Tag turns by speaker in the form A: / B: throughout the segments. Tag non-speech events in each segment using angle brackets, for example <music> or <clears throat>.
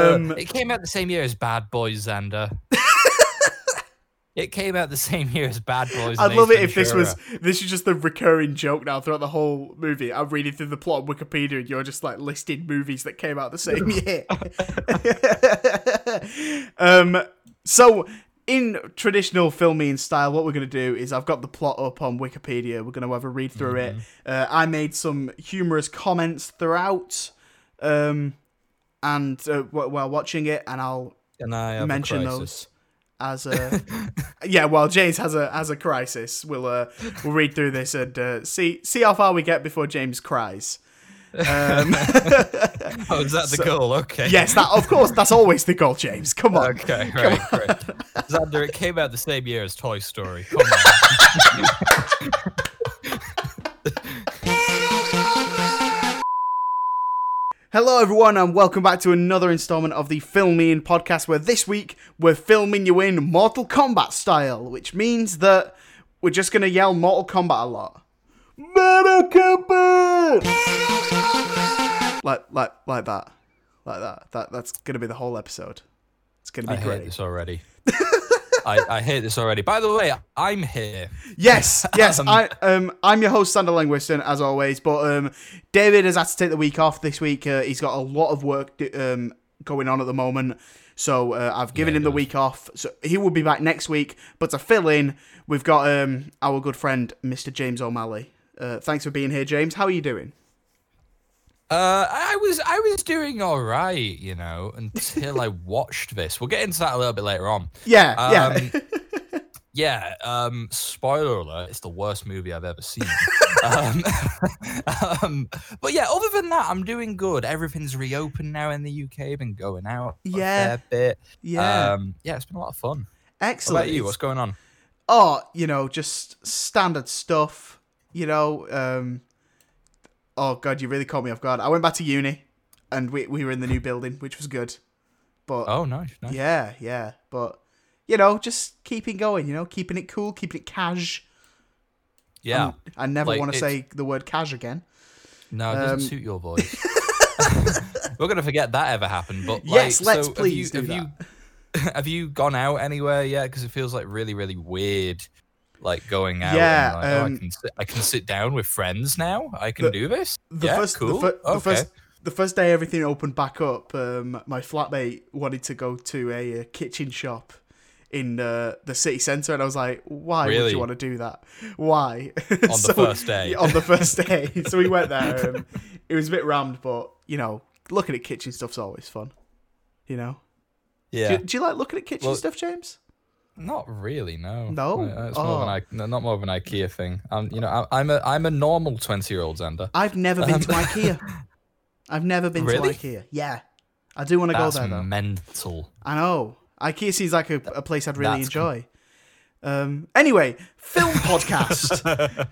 A: Um,
B: it came out the same year as Bad Boys, Xander. <laughs> it came out the same year as Bad Boys.
A: I'd love it if this was this is just the recurring joke now throughout the whole movie. I'm reading through the plot on Wikipedia and you're just like listing movies that came out the same <laughs> year. <laughs> um so in traditional filming style, what we're going to do is I've got the plot up on Wikipedia. We're going to have a read through it. Uh, I made some humorous comments throughout, um, and uh, while watching it, and I'll
B: And I
A: mention those as a <laughs> yeah. While James has a has a crisis, we'll uh, we'll read through this and uh, see see how far we get before James cries. Um, <laughs>
B: Oh, is that the
A: So-
B: goal? Okay.
A: yes, that of course that's always the goal, James. Come on.
B: Okay, right, great. <laughs> Xander, it came out the same year as Toy Story. Come on.
A: Hello, everyone, and welcome back to another installment of the Film Me In podcast. Where this week we're filming you in Mortal Kombat style, which means that we're just gonna yell Mortal Kombat a lot. Mortal Kombat! like, like, like that, like that. That that's gonna be the whole episode. It's gonna be
B: I hate
A: great.
B: this already. <laughs> I, I hate this already. By the way, I'm here.
A: Yes, <laughs> yes.
B: Um,
A: I um I'm your host Xander Langwiston as always, but um David has had to take the week off this week. Uh, he's got a lot of work um going on at the moment, so uh, I've given
B: Yeah,
A: him
B: he
A: the
B: does.
A: week off. So he will be back next week. But to fill in, we've got um our good friend Mr. James O'Malley. Uh, thanks for being here, James. How are you doing?
B: Uh, I was I was doing all right, you know, until I <laughs> watched this. We'll get into that a little bit later on.
A: Yeah, yeah.
B: Um, <laughs> Yeah, um, spoiler alert, it's the worst movie I've ever seen. <laughs> um, um, but yeah, other than that, I'm doing good. Everything's reopened now in the UK. Been going out a
A: Yeah.
B: bit.
A: yeah.
B: Um, yeah, it's been a lot of fun. What
A: Excellent.
B: about you? What's going on?
A: oh, you know, just standard stuff. You know, um, oh god, you really caught me off guard. I went back to uni, and we we were in the new building, which was good. But
B: Oh, nice, nice.
A: yeah, yeah, but you know, just keeping going. You know, keeping it cool, keeping it cash.
B: Yeah.
A: I never
B: Like,
A: want to say the word cash again.
B: No, it doesn't
A: Um,
B: suit your voice. <laughs> We're gonna forget that ever happened. But
A: Yes,
B: like,
A: let's
B: so
A: please
B: have
A: do
B: you, Have <laughs> you have you gone out anywhere yet? Because it feels like really, really weird, like going out.
A: Yeah,
B: and like, oh,
A: um,
B: I can sit, I can sit down with friends now. I can
A: the-
B: do this.
A: The
B: yeah,
A: first,
B: cool.
A: the, fir- the first, the first day everything opened back up, um, my flatmate wanted to go to a, uh kitchen shop in uh, the city centre, and I was like, "Why would you want to do that? Why?" <laughs>
B: On the first day.
A: on the first <laughs> day. so we went there. And it was a bit rammed, but you know, looking at kitchen stuff's always fun. You know,
B: yeah.
A: do, do you like looking at kitchen
B: Well-
A: stuff, James?
B: Not really, no.
A: No?
B: Uh, It's more of
A: Oh.
B: an I- no, not more of an IKEA thing. Um, you know, I, I'm a I'm a normal twenty year old Xander.
A: I've never been
B: Um,
A: to IKEA. <laughs> I've never been
B: Really?
A: to IKEA. Yeah, I do want to go
B: That's
A: there though.
B: mental.
A: I know. IKEA seems like a, a place I'd really
B: That's
A: enjoy. Um, anyway, film <laughs> podcast.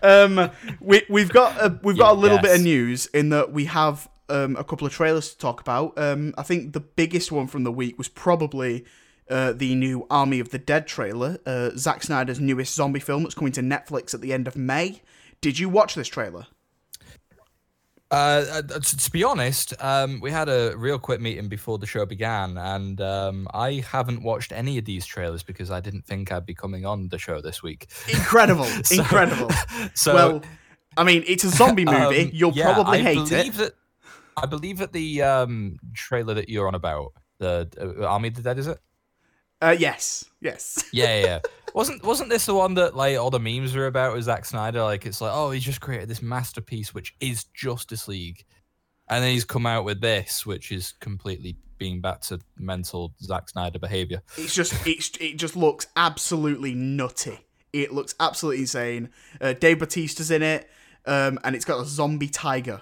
A: um, we we've got a, we've got a little bit of news in that we have um, a couple of trailers to talk about. Um, I think the biggest one from the week was probably uh, the new Army of the Dead trailer, uh, Zack Snyder's newest zombie film that's coming to Netflix at the end of May. Did you watch this trailer?
B: Uh, uh, to, be honest, um, we had a real quick meeting before the show began, and um, I haven't watched any of these trailers because I didn't think I'd be coming on the show this week.
A: Incredible, <laughs>
B: So-
A: incredible. <laughs>
B: So,
A: well, I mean, it's a zombie <laughs> movie.
B: um,
A: You'll
B: yeah,
A: probably
B: I
A: hate it.
B: That, I believe that the um, trailer that you're on about, the uh, Army of the Dead, is it?
A: Uh, yes, yes. <laughs>
B: Yeah, yeah. yeah. wasn't wasn't this the one that like all the memes were about with Zack Snyder? Like it's like, oh, he just created this masterpiece which is Justice League, and then he's come out with this, which is completely being back to mental Zack Snyder behavior.
A: It's just it's, it just looks absolutely nutty. It looks absolutely insane. Uh, Dave Bautista's in it, um, and it's got a zombie tiger.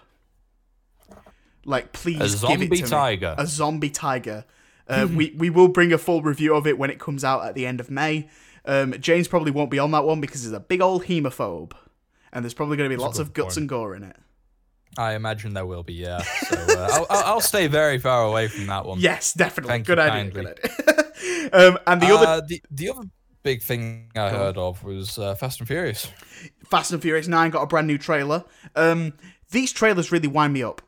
A: Like, please
B: A
A: give
B: zombie
A: it to me.
B: tiger?
A: A zombie tiger. Uh, we <laughs> we will bring a full review of it when it comes out at the end of May. Um, James probably won't be on that one because he's a big old hemophobe, and there's probably going to be lots of guts
B: point.
A: and gore in it.
B: I imagine there will be, yeah. So uh, I'll, I'll, I'll stay very far away from that one.
A: Yes, definitely.
B: Thank
A: good
B: you
A: idea. Good idea. <laughs> um, and the other
B: Uh, the the other big thing I heard of was uh, Fast and Furious.
A: Fast and Furious 9 got a brand new trailer. Um, these trailers really wind me up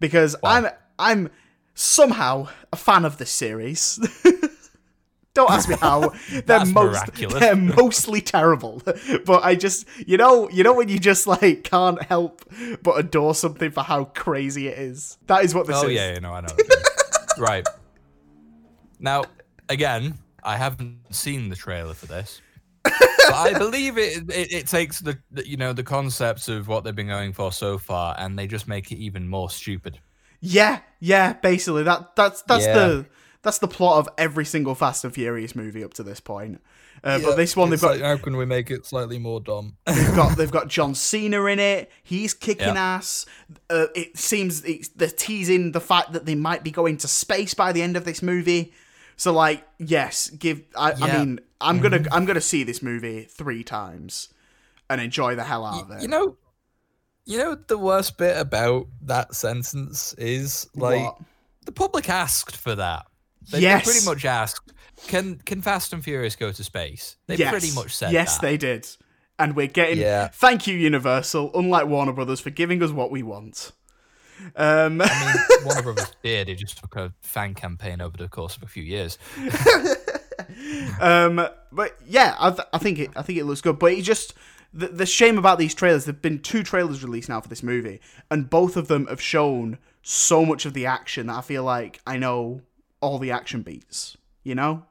A: because I'm I'm somehow a fan of this series. <laughs> Don't ask me how. <laughs> They're
B: That's
A: most
B: miraculous.
A: they're mostly terrible. <laughs> But I just you know you know when you just like can't help but adore something for how crazy it is. That is what this
B: Oh
A: is.
B: yeah, yeah, no, I know. right. Now, again, I haven't seen the trailer for this. but I believe it, it it takes the, the you know the concepts of what they've been going for so far and they just make it even more stupid.
A: Yeah, yeah, basically that that's that's
B: Yeah.
A: the that's the plot of every single Fast and Furious movie up to this point. Uh, but this one they've got
B: how can we make it slightly more dumb?
A: they've got <laughs> they've got John Cena in it. He's kicking
B: Yeah.
A: ass. Uh, it seems it's, they're teasing the fact that they might be going to space by the end of this movie. So like, yes, give. I, I mean, I'm gonna I'm gonna see this movie three times and enjoy the hell out of it.
B: you know, you know the worst bit about that sentence is like
A: What?
B: the public asked for that. They, they
A: Yes.
B: pretty much asked, "Can can Fast and Furious go to space?" They
A: yes,
B: pretty much said
A: yes,
B: that.
A: they did, and we're getting.
B: Yeah.
A: Thank you, Universal. Unlike Warner Brothers for giving us what we want. Um,
B: I mean, <laughs> Warner Brothers did. It just took a fan campaign over the course of a few years. <laughs>
A: Um, but yeah, I, th- I think it. I think it looks good. But it just the, the shame about these trailers. There've been two trailers released now for this movie, and both of them have shown so much of the action that I feel like I know all the action beats. You know,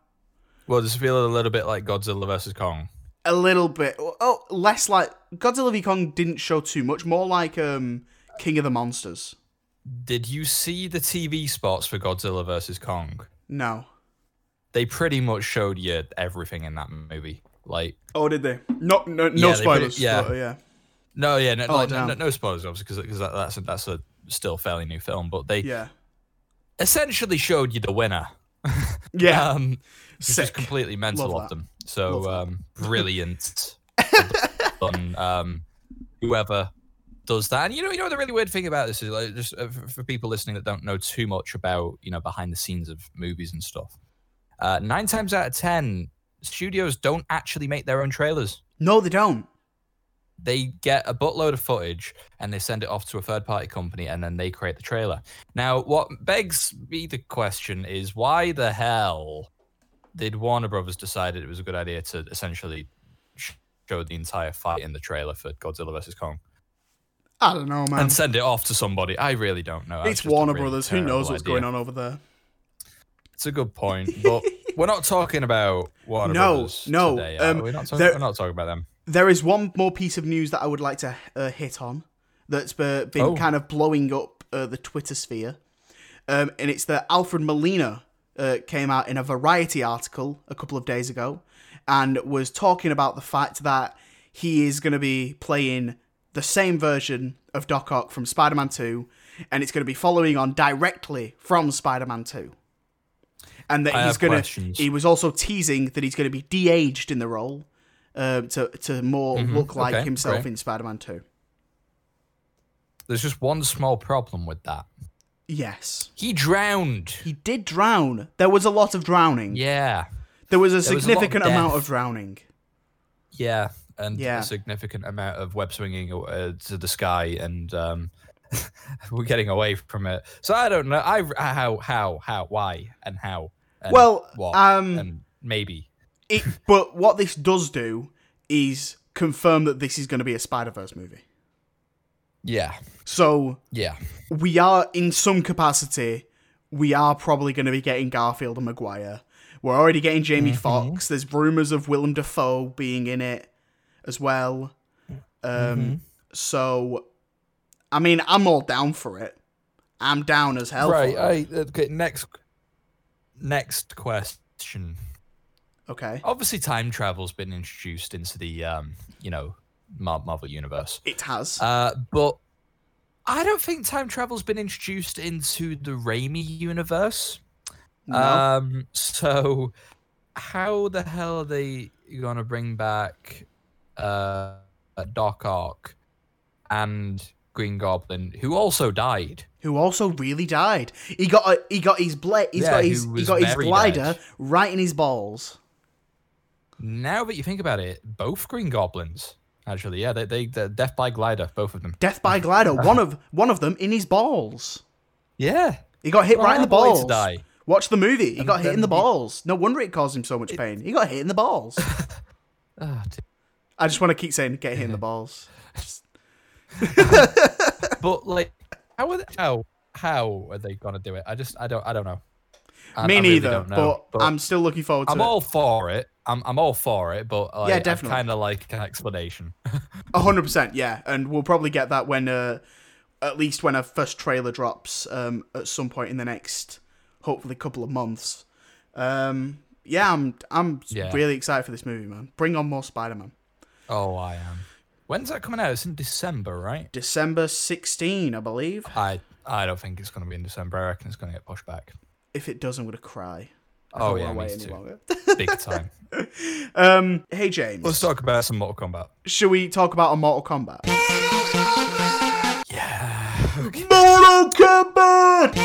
B: Well, does it feel a little bit like Godzilla versus Kong?
A: a little bit. Oh, less like Godzilla v Kong didn't show too much. More like um King of the Monsters.
B: Did you see the TV spots for Godzilla versus Kong?
A: No.
B: They pretty much showed you everything in that movie. Like,
A: Oh, did they? No, no, no
B: Yeah, put it-
A: spoilers.
B: yeah.
A: but, yeah.
B: no, yeah, no,
A: Oh,
B: like, no, no spoilers, obviously, because that, that's a, that's a still fairly new film. But they
A: Yeah.
B: essentially showed you the winner. <laughs>
A: Yeah. <laughs>
B: um, which is completely mental
A: Love
B: of
A: that.
B: them. So um, brilliant <laughs> on um, whoever does that. And you know, you know the really weird thing about this is like just uh, for, for people listening that don't know too much about you know behind the scenes of movies and stuff. Uh, nine times out of ten, studios don't actually make their own trailers.
A: no, they don't.
B: They get a buttload of footage and they send it off to a third party company and then they create the trailer. Now, what begs me the question is why the hell did Warner Brothers decide it was a good idea to essentially show the entire fight in the trailer for Godzilla vs. Kong
A: I don't know, man.
B: and send it off to somebody? I really don't know.
A: it's Warner Brothers. Who knows what's going on over there?
B: It's a good point, but <laughs> we're not talking about Warner
A: No,
B: Brothers
A: no,
B: today.
A: um,
B: we? we're, not talking,
A: there-
B: we're not talking about them.
A: There is one more piece of news that I would like to uh, hit on that's been
B: Oh.
A: kind of blowing up uh, the Twitter sphere. Um, and it's that Alfred Molina uh, came out in a Variety article a couple of days ago and was talking about the fact that he is going to be playing the same version of Doc Ock from Spider Man 2, and it's going to be following on directly from Spider Man 2. And that
B: I
A: he's going to.
B: questions.
A: He was also teasing that he's going to be de aged in the role um, to, to more look like
B: Mm-hmm. okay,
A: himself
B: great.
A: in Spider Man 2.
B: There's just one small problem with that.
A: Yes.
B: He drowned.
A: He did drown. There was a lot of drowning.
B: Yeah.
A: There was a
B: was a of
A: significant amount of drowning.
B: Yeah, and
A: Yeah.
B: a significant amount of web swinging uh, to the sky, and um, <laughs> we're getting away from it. So I don't know. I how how how why and how. And
A: Well,
B: what
A: um,
B: and maybe.
A: It, <laughs> but what this does do is confirm that this is going to be a Spider Verse movie.
B: Yeah,
A: So
B: yeah,
A: we are, in some capacity, we are probably going to be getting Garfield and Maguire. We're already getting Jamie
B: Mm-hmm.
A: Foxx. There's rumors of Willem Dafoe being in it as well. Um,
B: Mm-hmm.
A: So, I mean, I'm all down for it. I'm down as hell.
B: right.
A: For it.
B: I okay. Next, next question.
A: Okay.
B: Obviously, time travel's been introduced into the um, you know, Mar- Marvel universe.
A: It has.
B: Uh, but I don't think time travel's been introduced into the Raimi universe.
A: no.
B: Um, so how the hell are they gonna bring back uh Doc Ock and Green Goblin, who also died?
A: who also really died. He got a, he got his blade. He's
B: Yeah,
A: got his he got his glider
B: dead.
A: right in his balls.
B: Now that you think about it, both Green Goblins. Actually, yeah, they they they're death by glider, both of them.
A: Death by glider. one of one of them in his balls.
B: Yeah,
A: He got hit right in the balls.
B: die.
A: Watch the movie. He
B: And
A: got hit in the
B: he-
A: balls. No wonder it caused him so much pain. He got hit in the balls. <laughs>
B: Ah, dear.
A: I just want to keep saying get hit in the balls. <laughs>
B: but like, how are they, how how are they gonna do it? I just I don't I don't know. I,
A: Me
B: I really
A: neither,
B: don't know,
A: but, I'm still looking forward to it.
B: I'm
A: it.
B: all for it. I'm I'm all for it, but like,
A: Yeah, definitely.
B: kind of like an explanation.
A: A hundred percent, yeah, and we'll probably get that when, uh, at least when a first trailer drops, um, at some point in the next, hopefully, couple of months. Um, yeah, I'm, I'm
B: Yeah.
A: really excited for this movie, man. Bring on more Spider-Man.
B: oh, I am. When's that coming out? It's in December, right?
A: December 16, I believe.
B: I I don't think it's gonna be in December. I reckon it's gonna get pushed back.
A: If it does, I'm gonna cry. I
B: Oh yeah, me too. <laughs> Big time. <laughs>
A: um, hey James,
B: Let's talk about some Mortal Kombat.
A: should we talk about a Mortal Kombat?
B: Yeah. Okay.
A: Mortal Kombat!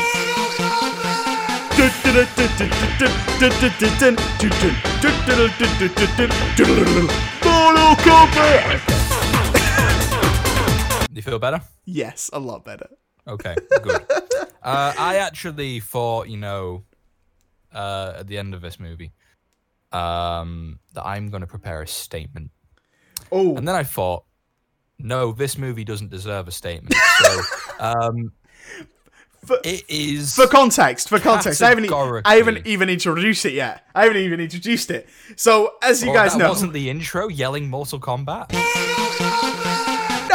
A: Mortal Kombat!
B: You feel better?
A: Yes, a lot better.
B: Okay, good. <laughs> uh, I actually thought, you know, uh, at the end of this movie, um, that I'm going to prepare a statement.
A: Oh,
B: And then I thought, no, this movie doesn't deserve a statement. So <laughs> um,
A: For-
B: it is.
A: for context, for context, I haven't, I haven't even introduced it yet. I haven't even introduced it. So, as you
B: Oh,
A: guys
B: that
A: know,
B: wasn't the intro yelling Mortal Kombat. <laughs>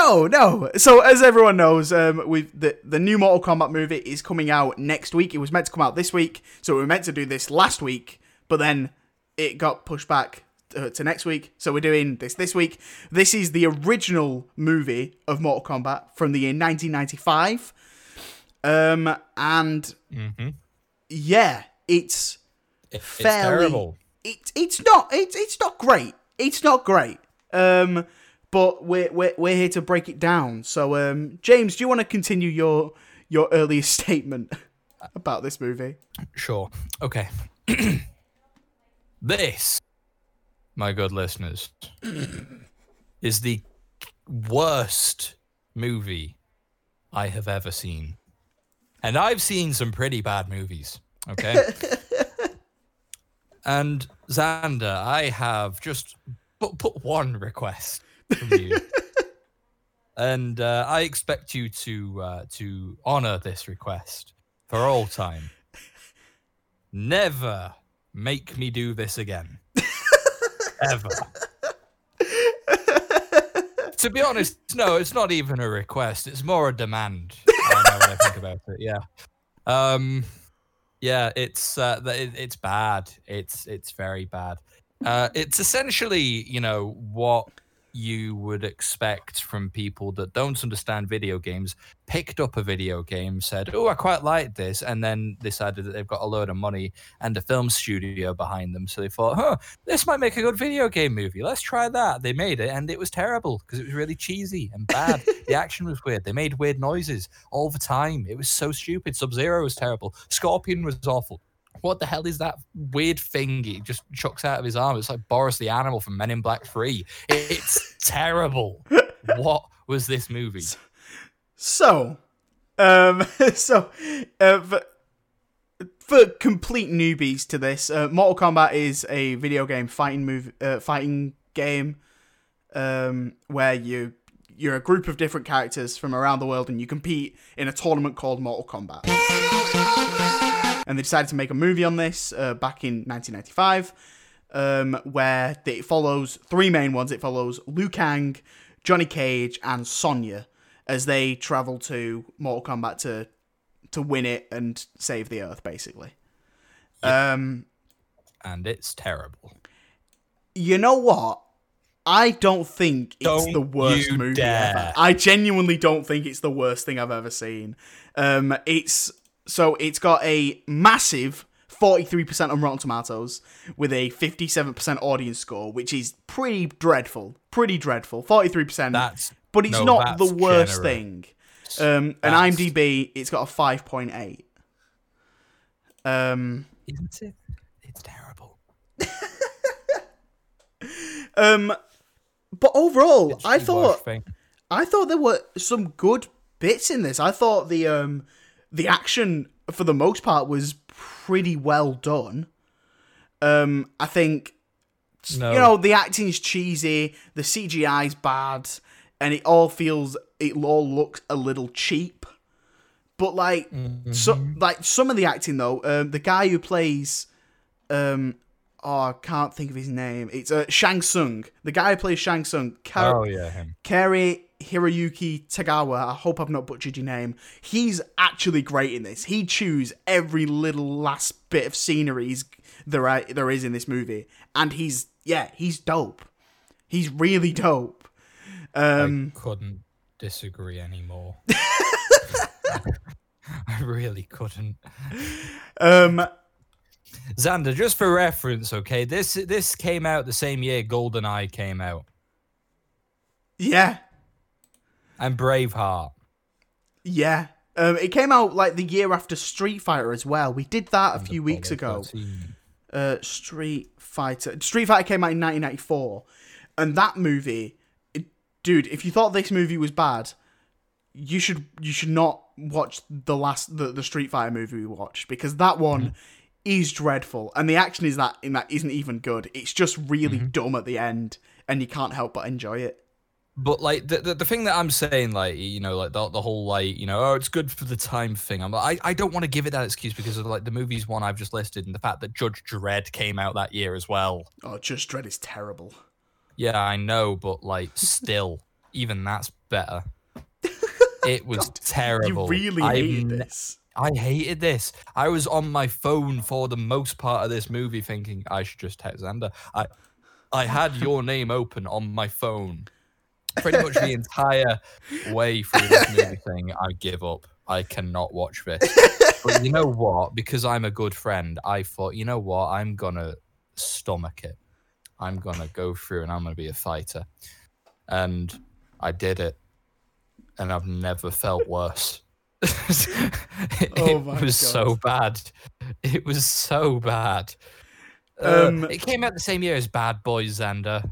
A: No, no. So as everyone knows, um, we the the new Mortal Kombat movie is coming out next week. It was meant to come out this week, so we were meant to do this last week, but then it got pushed back uh, to next week. So we're doing this this week. This is the original movie of Mortal Kombat from the year 1995. Um, and
B: hmm
A: yeah, it's
B: It's
A: fairly
B: terrible.
A: it's it's not it's it's not great. It's not great. Um, but we're we're we're here to break it down. So, um, James, do you want to continue your your earlier <laughs> statement about this movie?
B: Sure. Okay. <clears throat> this, my good listeners, <clears throat> is the worst movie I have ever seen. And I've seen some pretty bad movies. Okay. <laughs> and Xander, I have just put, put one request and uh, I expect you to uh, to honor this request for all time. Never make me do this again. Ever. to be honest, no, it's not even a request. It's more a demand. I know when I think about it. Yeah. Um. Yeah, it's uh, it, it's bad. It's it's very bad. Uh, it's essentially, you know, what you would expect from people that don't understand video games. Picked up a video game, said, "Oh, I quite like this," and then decided that they've got a load of money and a film studio behind them. So they thought, "Huh, this might make a good video game movie. Let's try that." They made it, and it was terrible because it was really cheesy and bad. the action was weird. They made weird noises all the time. It was so stupid. Sub Zero was terrible. Scorpion was awful. What the hell is that weird thing he just chucks out of his arm? It's like Boris the Animal from Men in Black 3. It's <laughs> terrible. What was this movie?
A: So, um, <laughs> so uh, for, for complete newbies to this, uh, Mortal Kombat is a video game fighting move, uh, fighting game, um, where you you're a group of different characters from around the world and you compete in a tournament called Mortal Kombat. And they decided to make a movie on this uh, back in 1995, um, where it follows three main ones. It follows Liu Kang, Johnny Cage, and Sonya as they travel to Mortal Kombat to to win it and save the Earth, basically. Um,
B: And it's terrible.
A: you know what? I don't think it's
B: Don't
A: the worst movie
B: dare.
A: ever. I genuinely don't think it's the worst thing I've ever seen. Um, it's so it's got a massive 43% on Rotten Tomatoes with a 57% audience score, which is pretty dreadful. Pretty dreadful. 43%.
B: That's
A: but it's
B: no,
A: not the worst
B: generous.
A: thing. Um, and IMDb, it's got a 5.8. Um,
B: isn't it? It's terrible.
A: um, but overall,
B: It's
A: I thought
B: thing.
A: I thought there were some good bits in this. I thought the um the action for the most part, was pretty well done. Um, I think
B: No.
A: you know the acting's cheesy, the CGI's bad, and it all feels it all looks a little cheap. But like, so like some of the acting though, um, the guy who plays, um, oh, I can't think of his name. It's uh, Shang Tsung. The guy who plays Shang Tsung, Ka-
B: Oh yeah, him.
A: Cary Hiroyuki Tagawa. I hope I've not butchered your name. He's actually great in this. He chews every little last bit of scenery he's- there are, there is in this movie, and he's yeah, he's dope. He's really dope. Um,
B: I couldn't disagree anymore. <laughs> <laughs> I really couldn't.
A: um,
B: Xander, just for reference, okay, this this came out the same year GoldenEye came out
A: yeah,
B: and Braveheart.
A: yeah. Um, it came out like the year after Street Fighter as well. We did that a
B: and
A: few weeks ago. uh, Street Fighter. Street Fighter came out in 1994, and that movie, it- dude. If you thought this movie was bad, you should you should not watch the last the, the Street Fighter movie we watched because that one is dreadful, and the action is that in that isn't even good. It's just really dumb at the end, and you can't help but enjoy it.
B: But like the, the the thing that I'm saying, like you know, like the, the whole like you know, oh, it's good for the time thing. I'm like, I, I don't want to give it that excuse because of like the movies one I've just listed and the fact that Judge Dredd came out that year as well.
A: Oh, Judge Dredd is terrible.
B: Yeah, I know, but like <laughs> still, even that's better. <laughs> It was terrible.
A: You really
B: I've
A: hated this.
B: I hated this. I was on my phone for the most part of this movie, thinking I should just text Xander. I, I had your name open on my phone, pretty much the <laughs> entire way through this movie. <laughs> Thing, I give up. I cannot watch this. But you know what? Because I'm a good friend, I thought, you know what? I'm gonna stomach it. I'm gonna go through and I'm gonna be a fighter. And I did it. And I've never felt worse. <laughs> it
A: Oh my
B: was so bad. It was so bad.
A: Um,
B: Uh, it came out the same year as Bad Boys, Xander.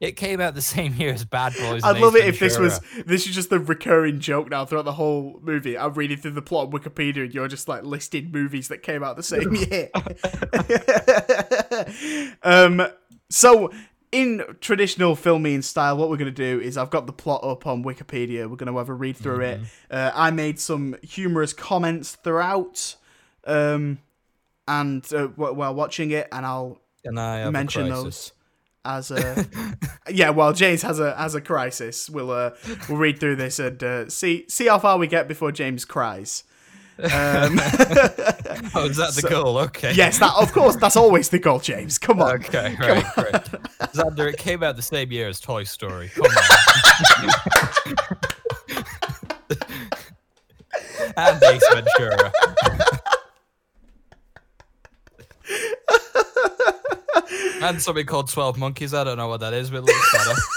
B: It came out the <laughs> same year as Bad Boys.
A: I'd love
B: Ace
A: it if this was this is just the recurring joke now throughout the whole movie. I'm reading through the plot on Wikipedia and you're just like listing movies that came out the same <laughs> year. <laughs> um so in traditional filming style, what we're going to do is I've got the plot up on Wikipedia. We're going to have a read through it. Uh, I made some humorous comments throughout, um, and uh, wh- while watching it, and I'll
B: And I
A: mention those as a <laughs> yeah. Well, James has a has a crisis. We'll uh, we'll read through this and uh, see see how far we get before James cries. Um, <laughs>
B: Oh, is that the
A: So-
B: goal? Okay.
A: yes, that of course that's always the goal, James. Come on.
B: Okay, right, right. Xander, it came out the same year as Toy Story. Come on. <laughs> and Ace Ventura. And something called 12 Monkeys. I don't know what that is, but it looks better. <laughs>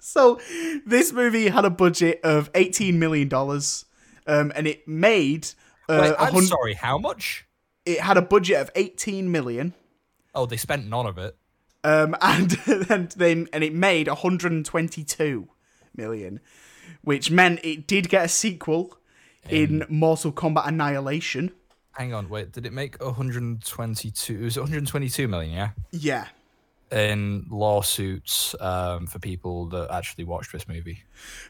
A: So this movie had a budget of eighteen million dollars, um, and it made uh,
B: Wait, I'm
A: hun-
B: sorry, how much?
A: it had a budget of eighteen million.
B: Oh, they spent none of it.
A: Um, <laughs> and and then and it made 122 million, which meant it did get a sequel in Mortal Kombat Annihilation.
B: Hang on, wait, did it make 122? It was 122 million, yeah?
A: Yeah,
B: In lawsuits um, for people that actually watched this movie.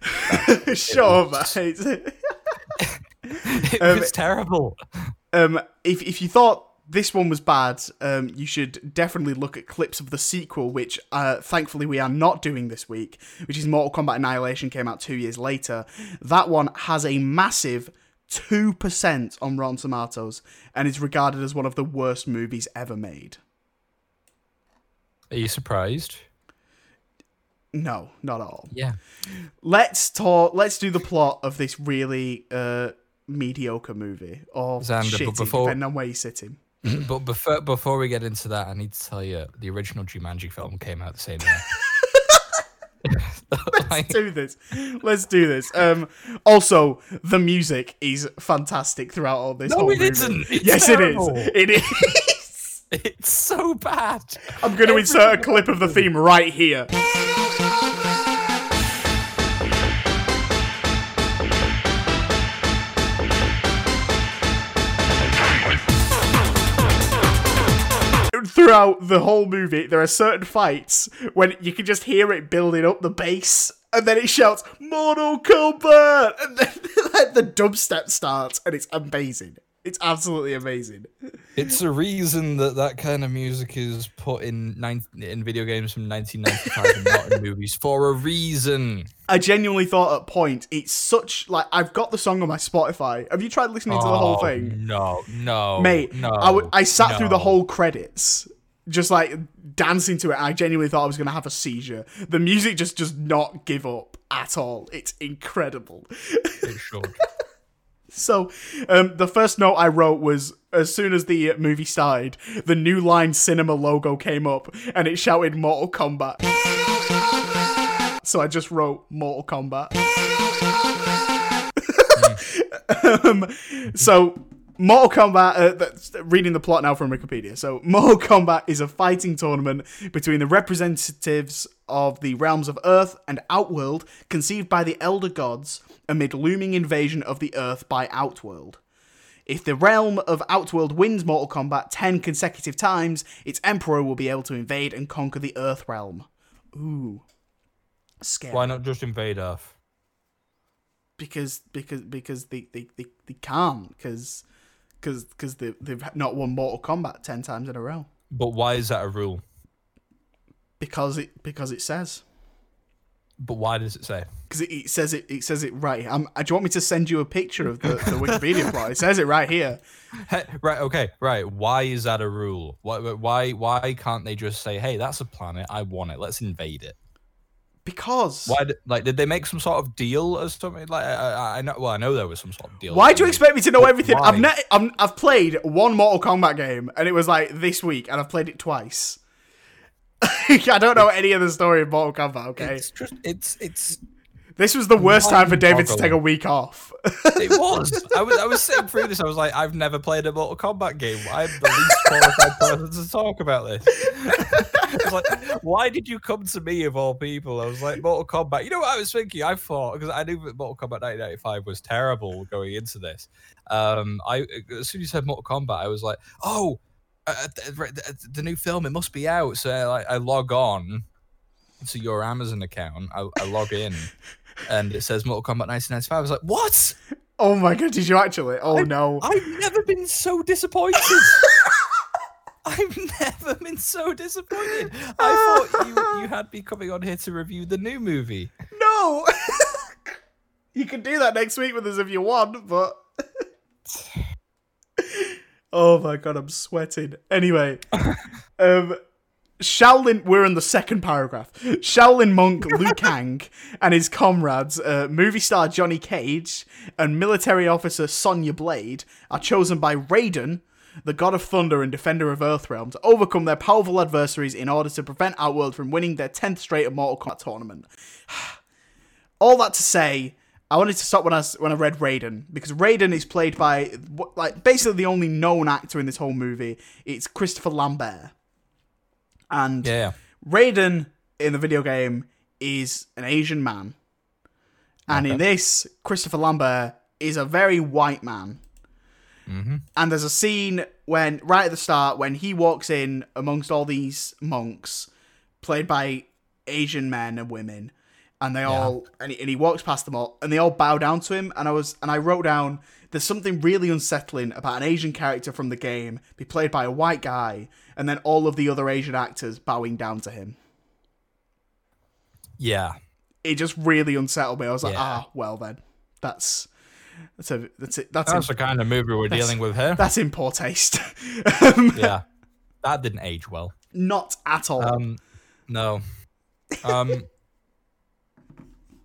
B: <laughs>
A: sure,
B: was-
A: mate. <laughs>
B: It
A: Um,
B: was terrible.
A: um, if if you thought this one was bad, um, you should definitely look at clips of the sequel, which uh, thankfully we are not doing this week, which is Mortal Kombat Annihilation, came out two years later. That one has a massive 2% on Rotten Tomatoes and is regarded as one of the worst movies ever made.
B: Are you surprised?
A: No, not at all.
B: Yeah.
A: Let's talk. Let's do the plot of this really uh, mediocre movie, or
B: Xander, but
A: shitty,
B: before-
A: depending on where you're sitting. <clears throat>
B: but before before we get into that, I need to tell you the original Jumanji film came out the same year. <laughs> <laughs> Like,
A: Let's do this. Let's do this. Um, also, the music is fantastic throughout all this.
B: No,
A: whole
B: it
A: movie.
B: isn't. It's
A: yes,
B: terrible.
A: it is. It is. <laughs>
B: it's so bad.
A: I'm going to insert a clip of the theme right here. Throughout the whole movie, there are certain fights when you can just hear it building up the bass, and then it shouts "Mortal Kombat," and then <laughs> like, the dubstep starts, and it's amazing. It's absolutely amazing.
B: It's a reason that that kind of music is put in nine, in video games from 1995 and not in <laughs> movies for a reason.
A: I genuinely thought at point it's such like I've got the song on my Spotify. Have you tried listening to the whole
B: Oh,
A: thing?
B: No, no,
A: Mate,
B: no.
A: I, w- I sat through the whole credits, just like dancing to it. I genuinely thought I was gonna have a seizure. The music just does not give up at all. It's incredible.
B: It should. <laughs>
A: So, um, the first note I wrote was as soon as the movie started, the New Line Cinema logo came up and it shouted Mortal Kombat. So I just wrote Mortal Kombat. <laughs> um, so Mortal Kombat. Uh, that's, reading the plot now from Wikipedia. So Mortal Kombat is a fighting tournament between the representatives of the realms of Earth and Outworld, conceived by the Elder Gods amid looming invasion of the Earth by Outworld. If the realm of Outworld wins Mortal Kombat 10 consecutive times, its emperor will be able to invade and conquer the Earth realm. Ooh. Scary.
B: Why not just invade Earth?
A: because because because they they, they, they can't because because because they, they've not won Mortal Kombat ten times in a row
B: But why is that a rule?
A: because it because it says
B: But why does it say?
A: because it, it says it it says it right. Um, do you want me to send you a picture of the, the Wikipedia <laughs> plot? It says it right here.
B: Hey, right, okay, right. Why is that a rule? Why, why, why can't they just say, "Hey, that's a planet. I want it. Let's invade it"?
A: Because
B: Why, did, like, did they make some sort of deal or something? Like, I, I, I know. Well, I know there was some sort of deal.
A: Why do you expect me to know everything?
B: why?
A: I've, ne- I'm, I've played one Mortal Kombat game, and it was like this week, and I've played it twice. <laughs> I don't know any of the story of Mortal Kombat. Okay,
B: It's just, it's, it's.
A: this was the worst time for David to take a week off.
B: It <laughs> was. I was. I was sitting through this. I was like, I've never played a Mortal Kombat game. I'm the least qualified person to talk about this. I was <laughs> like, why did you come to me of all people? I was like, Mortal Kombat. You know what I was thinking? I thought because I knew that Mortal Kombat 1995 was terrible going into this. Um, I as soon as you said Mortal Kombat, I was like, oh, uh, the, the, the new film. It must be out. So I, I log on to your Amazon account. I, I log in. And it says Mortal Kombat 1995. I was like, "What?
A: oh my god, did you actually? Oh no.
B: I've never been so disappointed. <laughs> I've <laughs> never been so disappointed. <laughs> I thought you, you had me coming on here to review the new movie.
A: No. <laughs> you can do that next week with us if you want, but. oh my god, I'm sweating. Anyway, um, Shaolin. We're in the second paragraph. Shaolin monk Liu Kang and his comrades, uh, movie star Johnny Cage and military officer Sonya Blade, are chosen by Raiden. The god of thunder and defender of Earthrealm to overcome their powerful adversaries in order to prevent Outworld from winning their 10th straight Mortal Kombat tournament <sighs> all that to say, I wanted to stop when I when I read Raiden because Raiden is played by like basically the only known actor in this whole movie. It's Christopher Lambert, and
B: Yeah.
A: Raiden in the video game is an Asian man, and in this, Christopher Lambert is a very white man.
B: Mm-hmm.
A: And there's a scene when, right at the start, when he walks in amongst all these monks, played by Asian men and women, and they all, and he, and he walks past them all, and they all bow down to him. And I was, and I wrote down, there's something really unsettling about an Asian character from the game be played by a white guy, and then all of the other Asian actors bowing down to him.
B: Yeah.
A: It just really unsettled me. I was like,
B: Yeah.
A: ah, well then, that's that's a that's it. That's
B: That's
A: in,
B: the kind of movie we're dealing with here.
A: that's in poor taste. um, <laughs>
B: Yeah. That didn't age well.
A: Not at all.
B: Um, no. Um,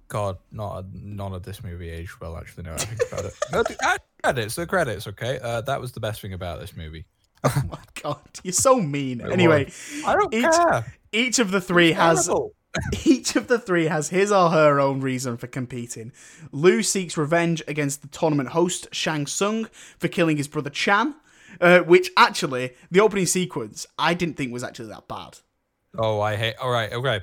B: God, not none of this movie aged well. Actually, no. I think about it. No, the- ah, credits, the credits. Okay, uh, that was the best thing about this movie. <laughs>
A: oh my god, you're so mean. Anyway,
B: I don't
A: each
B: care.
A: each of the three has
B: Terrible.
A: Each of the three has his or her own reason for competing. Liu seeks revenge against the tournament host Shang Tsung for killing his brother Chan, uh, which actually the opening sequence I didn't think was actually that bad.
B: Oh, I hate. All right, okay.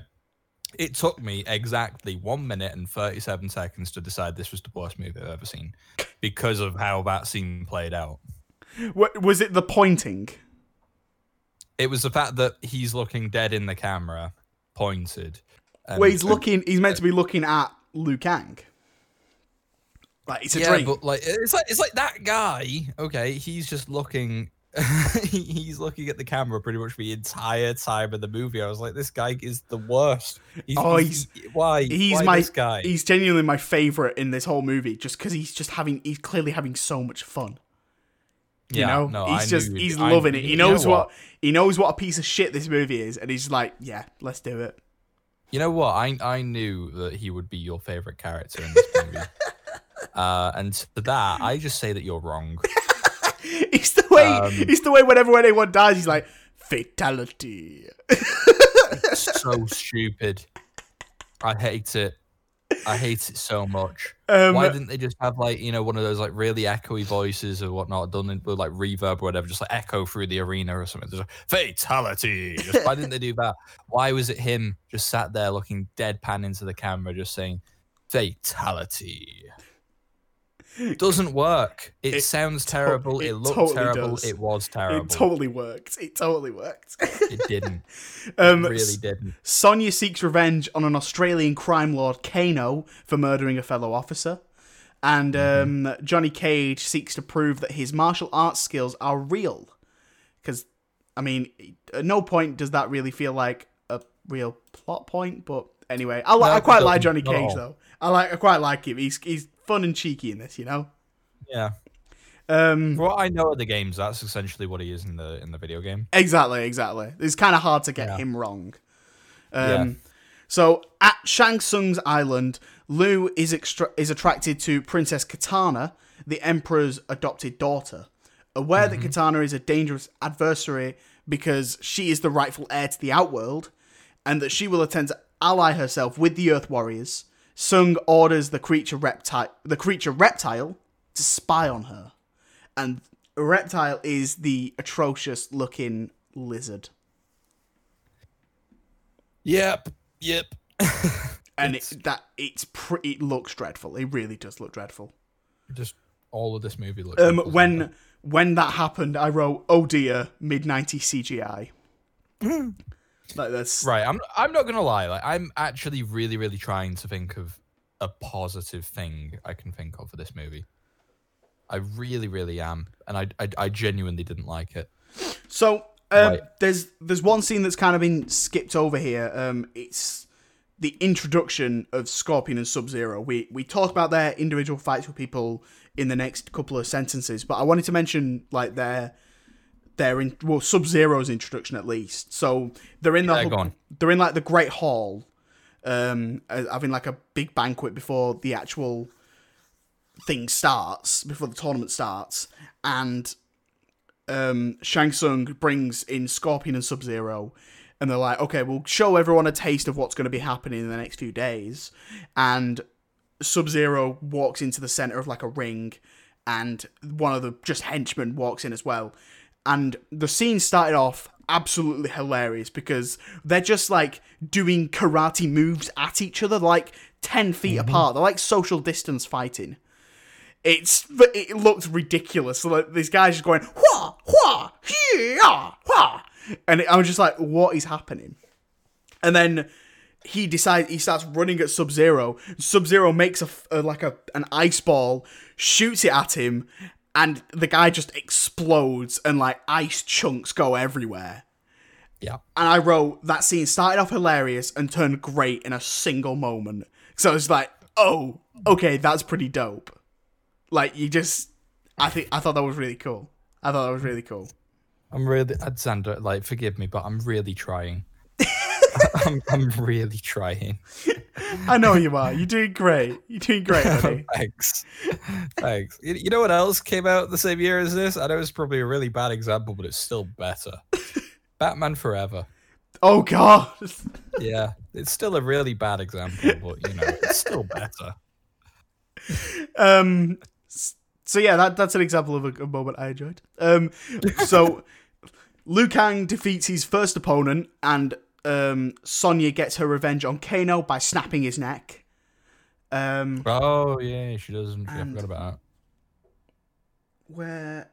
B: It took me exactly one minute and thirty-seven seconds to decide this was the worst movie I've ever seen because of how that scene played out.
A: What was it? The pointing?
B: It was the fact that he's looking dead in the camera, pointed. Um, and-
A: Where he's
B: and-
A: looking, he's meant to uh, be looking at Liu Kang. Like it's a
B: yeah,
A: dream.
B: but like it's like it's like that guy. Okay, he's just looking. <laughs> he's looking at the camera pretty much the entire time of the movie. I was like, this guy is the worst. He's,
A: Oh,
B: why?
A: he's
B: why
A: my
B: this guy.
A: he's genuinely my favorite in this whole movie, just because he's just having he's clearly having so much fun. You
B: yeah,
A: know,
B: no,
A: he's
B: I
A: just he's
B: I-
A: loving it. He
B: you know
A: knows what? he knows what a piece of shit this movie is, and he's like, yeah, let's do it.
B: You know what? I I knew that he would be your favorite character in this movie. <laughs> uh, and to that, I just say that you're wrong. <laughs>
A: it's the way
B: Um,
A: it's the way whenever anyone dies, he's like fatality. <laughs>
B: so stupid. I hate it. I hate it so much.
A: Um,
B: Why didn't they just have like you know one of those like really echoey voices or whatnot done in, with like reverb or whatever, just like echo through the arena or something? Just like, fatality. Just, why didn't they do that? Why was it him just sat there looking deadpan into the camera, just saying fatality? <laughs> Doesn't work. It,
A: It
B: sounds
A: to-
B: terrible.
A: it
B: it looked
A: totally
B: terrible.
A: does.
B: It was terrible.
A: it totally worked. It totally worked.
B: it didn't. <laughs>
A: um,
B: it really didn't.
A: Sonya seeks revenge on an Australian crime lord, Kano, for murdering a fellow officer. And um, Johnny Cage seeks to prove that his martial arts skills are real. Because, I mean, at no point does that really feel like a real plot point. But anyway, I, li-
B: No,
A: I quite like Johnny Cage, though. I like I quite like him. He's he's fun and cheeky in this, you know.
B: Yeah.
A: Um,
B: For what I know of the games, that's essentially what he is in the in the video game.
A: Exactly, exactly. It's kind of hard to get
B: Yeah.
A: him wrong. Um,
B: Yeah.
A: So at Shang Tsung's island, Liu is extra- is attracted to Princess Kitana, the Emperor's adopted daughter. Aware that Kitana is a dangerous adversary because she is the rightful heir to the Outworld, and that she will attempt to ally herself with the Earth Warriors, Tsung orders the creature reptile the creature reptile to spy on her. And reptile is the atrocious looking lizard.
B: Yep. Yep. <laughs>
A: and it, that it's pretty it looks dreadful. It really does look dreadful.
B: Just all of this movie looks.
A: Um,
B: this,
A: when when that happened, I wrote, "Oh dear, mid '90s CGI." Like that's
B: right, I'm I'm not gonna lie. Like I'm actually really really trying to think of a positive thing I can think of for this movie. I really really am, and I I, I genuinely didn't like it.
A: So um,
B: Right.
A: there's there's one scene that's kind of been skipped over here. Um, it's the introduction of Scorpion and Sub Zero. We we talk about their individual fights with people in the next couple of sentences, but I wanted to mention like their their in well Sub Zero's introduction at least. So they're in the
B: Yeah, go on.
A: they're in like the Great Hall, um, having like a big banquet before the actual thing starts, before the tournament starts, and um, Shang Tsung brings in Scorpion and Sub Zero, and they're like, okay, we'll show everyone a taste of what's going to be happening in the next few days. And Sub Zero walks into the center of like a ring, and one of the just henchmen walks in as well. And the scene started off absolutely hilarious because they're just like doing karate moves at each other, like 10 feet mm-hmm. apart. They're like social distance fighting it's it looked ridiculous. So like, this guy's just going wha wha yeah wha, and I was just like, what is happening? And then he decides he starts running at Sub Zero. Sub Zero makes a uh, like a an ice ball, shoots it at him, and the guy just explodes and like ice chunks go everywhere.
B: Yeah.
A: And I wrote that scene started off hilarious and turned great in a single moment. So I was like, oh, okay, that's pretty dope. Like you just, I think I thought that was really cool. I thought that was really cool.
B: I'm really, uh, Alexander, like, forgive me, but I'm really trying. <laughs> <laughs> I'm, I'm really trying.
A: I know you are. You're doing great. You're doing great, <laughs> honey.
B: Thanks. Thanks. You, you know what else came out the same year as this? I know it's probably a really bad example, but it's still better. <laughs> Batman Forever.
A: Oh god. <laughs>
B: Yeah, it's still a really bad example, but you know, it's still better.
A: Um. So yeah, that that's an example of a, a moment I enjoyed. Um. So, Liu Kang defeats his first opponent, and um, Sonya gets her revenge on Kano by snapping his neck. Um.
B: Oh yeah, she doesn't. I
A: And-
B: forgot about that.
A: Where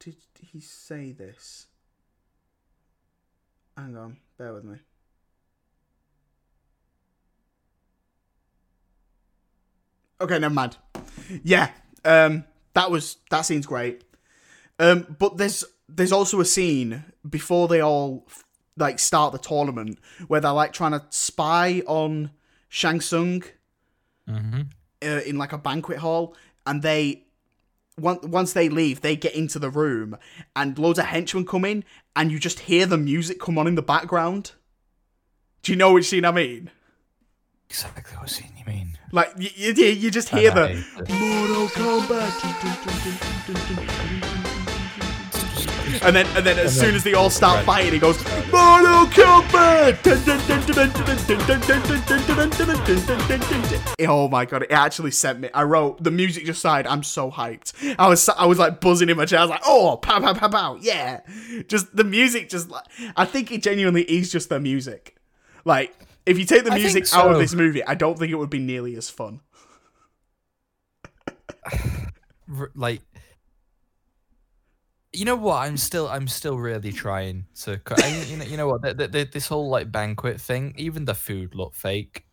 A: did he say this? Hang on, bear with me. Okay, never mind. Yeah, um, that was that scene's great. Um, but there's there's also a scene before they all like start the tournament where they're like trying to spy on Shang Tsung
B: Mm-hmm.
A: uh, in like a banquet hall, and they once once they leave, they get into the room, and loads of henchmen come in, and you just hear the music come on in the background. Do you know which scene I mean?
B: Exactly what scene you mean.
A: Like you, you, you just hear the Mortal Kombat, and then and then as soon as they all start
B: Right.
A: fighting, it goes Mortal Kombat. Oh my god! It actually sent me. I wrote the music just started. I'm so hyped. I was I was like buzzing in my chair. I was like, oh, pow pow pow pow, yeah. Just the music, just like I think it genuinely is just the music. Like if you take the
B: I think
A: music out of this movie, I don't think it would be nearly as fun.
B: like you know what? I'm still i'm still really trying to I, you know you know what? The, the, the, this whole like banquet thing even the food looked fake.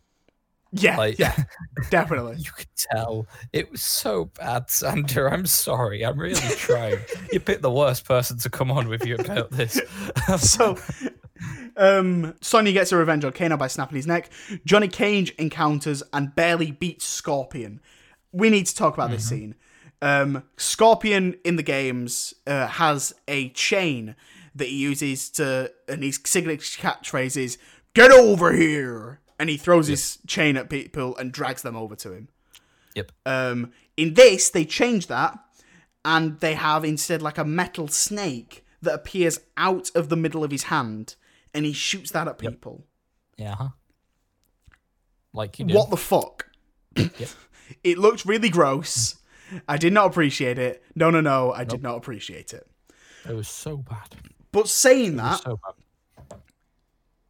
A: Yeah,
B: like
A: yeah, <laughs> definitely.
B: you could tell. It was so bad Xander. I'm sorry. I'm really trying. You picked the worst person to come on with you about this. <laughs>
A: So um Sonya gets her revenge on Kano by snapping his neck. Johnny Cage encounters and barely beats Scorpion. We need to talk about this scene. Um Scorpion in the games uh, has a chain that he uses to and his signature catchphrase is "Get over here!" and he throws his chain at people and drags them over to him.
B: yep
A: Um, in this, they change that, and they have instead like a metal snake that appears out of the middle of his hand, and he shoots that at people.
B: yeah huh like
A: What the fuck?
B: Yep. <laughs>
A: it looked really gross. I did not appreciate it. No, no, no, I did not appreciate it.
B: it was so bad
A: But saying that,
B: so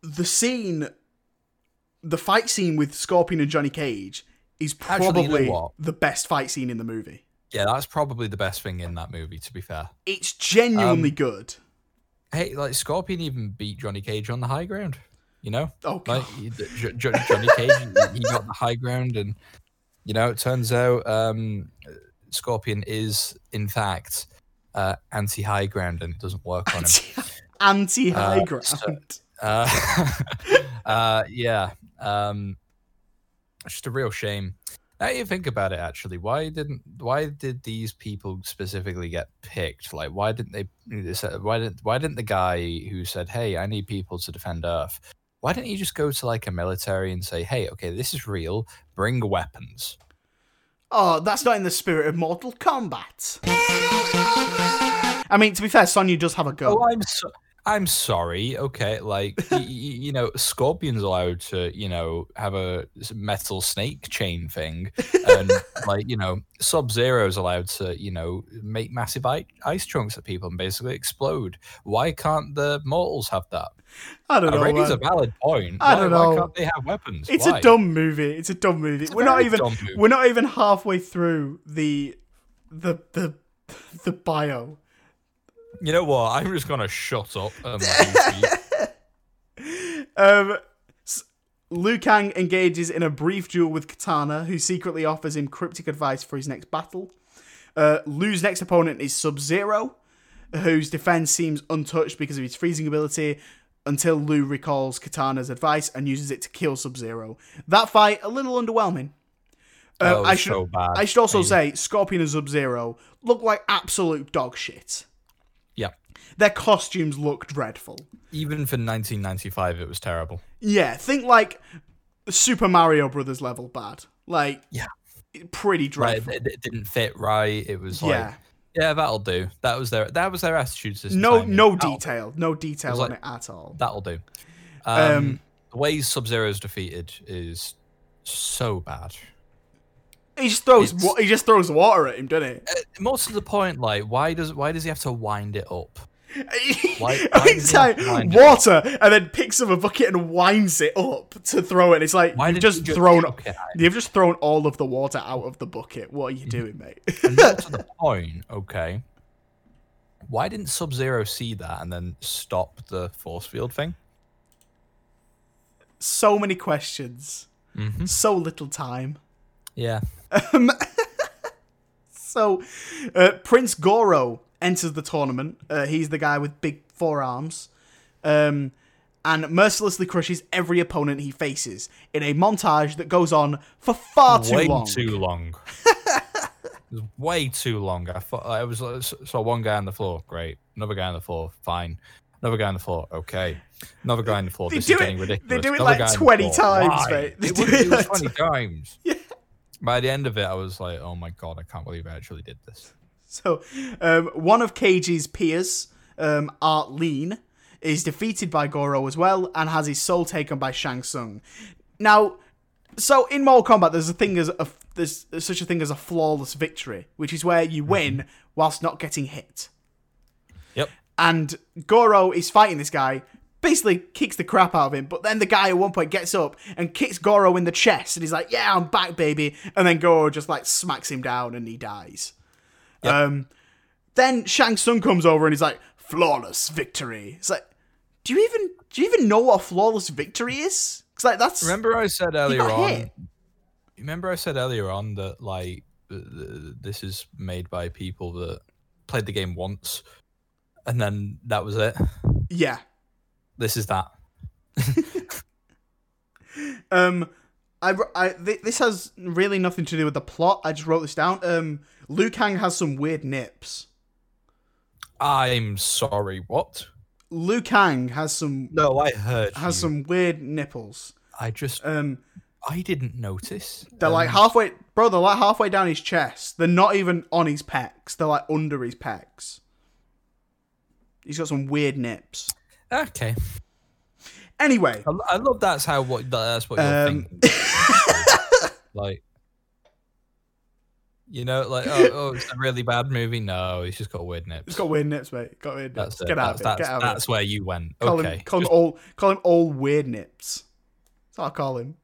A: the scene, the fight scene with Scorpion and Johnny Cage is
B: Actually, you know
A: probably the best fight scene in the movie.
B: yeah that's probably the best thing in that movie to be fair
A: It's genuinely
B: Um,
A: good.
B: Hey, like Scorpion even beat Johnny Cage on the high ground. You know,
A: Oh, God.
B: like J- J- Johnny Cage, he, he got the high ground, and you know, it turns out um, Scorpion is in fact uh, anti-high ground, and it doesn't work on him.
A: Anti high
B: Uh,
A: ground.
B: so- Uh, <laughs> uh, yeah, um, it's just a real shame. Now you think about it, actually, why didn't why did these people specifically get picked? Like, why didn't they? they Why didn't why didn't the guy who said, "Hey, I need people to defend Earth"? Why didn't you just go to like a military and say, "Hey, okay, this is real. Bring weapons."
A: Oh, that's not in the spirit of Mortal Kombat. I mean, to be fair, Sonya does have a gun.
B: Oh, I'm so, I'm sorry. Okay, like y- y- you know, Scorpion's allowed to, you know, have a metal snake chain thing, and like you know, Sub Zero's allowed to, you know, make massive i- ice chunks at people and basically explode. Why can't the mortals have that?
A: I don't know.
B: Already's a valid point.
A: I don't
B: Why
A: know.
B: can't they have weapons?
A: It's
B: Why?
A: a dumb movie. It's a dumb movie.
B: a
A: we're not even we're not even halfway through the the the the bio.
B: You know what? I'm just gonna shut up. And <laughs> let you speak.
A: Um, Liu Kang engages in a brief duel with Kitana, who secretly offers him cryptic advice for his next battle. Uh, Liu's next opponent is Sub Zero, whose defense seems untouched because of his freezing ability. Until Liu recalls Kitana's advice and uses it to kill Sub Zero. That fight a little underwhelming. Uh,
B: was
A: I should
B: so bad.
A: I should also
B: mean-
A: say Scorpion and Sub Zero look like absolute dog shit.
B: Yeah.
A: Their costumes look dreadful.
B: Even for 1995, it was terrible.
A: Yeah, think like Super Mario Brothers level bad. Like,
B: Yeah.
A: pretty dreadful.
B: it, it didn't fit right. It was like,
A: yeah,
B: yeah, that'll do. That was their that was their attitude system.
A: no, no
B: That'll-
A: detail, no detail on
B: like-
A: it at all.
B: That'll do. Um,
A: Um,
B: the way Sub Zero is defeated is so bad.
A: He just throws,
B: it's-
A: he just throws water at him, doesn't
B: Uh, most of the point, like, why does why does he have to wind it up? <laughs> Why- why does he have to
A: time,
B: wind it
A: water, and then picks up a bucket and winds it up to throw it. It's like
B: Why
A: you've just
B: you
A: thrown, you've just thrown all of the water out of the bucket. What are you doing, mate?
B: and to the <laughs> point, okay. Why didn't Sub Zero see that and then stop the force field thing?
A: So many questions,
B: Mm-hmm.
A: so little time.
B: Yeah.
A: Um, <laughs> so, uh, Prince Goro enters the tournament. Uh, he's the guy with big forearms. Um, and mercilessly crushes every opponent he faces in a montage that goes on for far too
B: way
A: long.
B: too long. <laughs> it was way too long. I thought I was saw one guy on the floor, great. Another guy on the floor, fine. Another guy on the floor, okay. Another guy on the floor.
A: They
B: this
A: do
B: is
A: it-
B: getting ridiculous.
A: they do it
B: Another
A: like
B: guy on the
A: 20 times, mate. They
B: It
A: do it
B: it
A: like
B: twenty times. <laughs>
A: Yeah.
B: By the end of it, I was like, "Oh my god, I can't believe I actually did this." <laughs>
A: So, um, one of Cage's peers, um, Art Lean, is defeated by Goro as well and has his soul taken by Shang Tsung. Now, so in Mortal Kombat, there's a thing as a there's, there's such a thing as a flawless victory, which is where you win whilst not getting hit.
B: Yep.
A: And Goro is fighting this guy, basically kicks the crap out of him, but then the guy at one point gets up and kicks Goro in the chest, and he's like, "Yeah, I'm back, baby," and then Goro just like smacks him down and he dies.
B: Yep.
A: Um, then Shang Tsung comes over and he's like, "Flawless victory." It's like, do you even do you even know what a flawless victory is? Because like that's
B: Remember, I said earlier on.
A: hit.
B: Remember, I said earlier on that like th- th- this is made by people that played the game once, and then that was it.
A: yeah.
B: This is that. <laughs>
A: Um, I, I th- this has really nothing to do with the plot. I just wrote this down. Um, Liu Kang has some weird nips.
B: I'm sorry. What?
A: Liu Kang has some
B: No, I heard.
A: has
B: you.
A: some weird nipples.
B: I just.
A: Um,
B: I didn't notice.
A: they're like
B: Um,
A: halfway, bro. They're like halfway down his chest. They're not even on his pecs. They're like under his pecs. He's got some weird nips.
B: Okay.
A: Anyway,
B: I, I love that's how what that's what you're
A: Um,
B: thinking. <laughs> like. You know, like oh, oh, it's a really bad movie. No, he's just got weird nips.
A: he's got weird nips, mate. Got weird nips.
B: That's it.
A: Get out
B: that's,
A: of it.
B: That's,
A: Get out of
B: that's
A: it.
B: where you went.
A: Call
B: okay.
A: him, call him all, call him all weird nips. That's what I call him.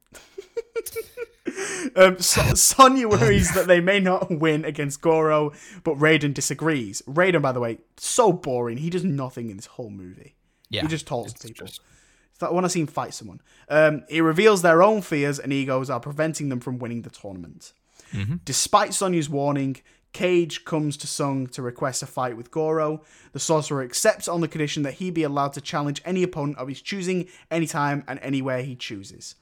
A: <laughs> um, so- Sonya worries that they may not win against Goro, but Raiden disagrees. Raiden, by the way, so boring. He does nothing in this whole movie.
B: Yeah.
A: He just talks to people.
B: just-
A: It's like I want to see him fight someone. Um, he reveals their own fears and egos are preventing them from winning the tournament.
B: Mhm.
A: Despite Sonya's warning, Cage comes to Tsung to request a fight with Goro. The sorcerer accepts on the condition that he be allowed to challenge any opponent of his choosing, anytime and anywhere he chooses.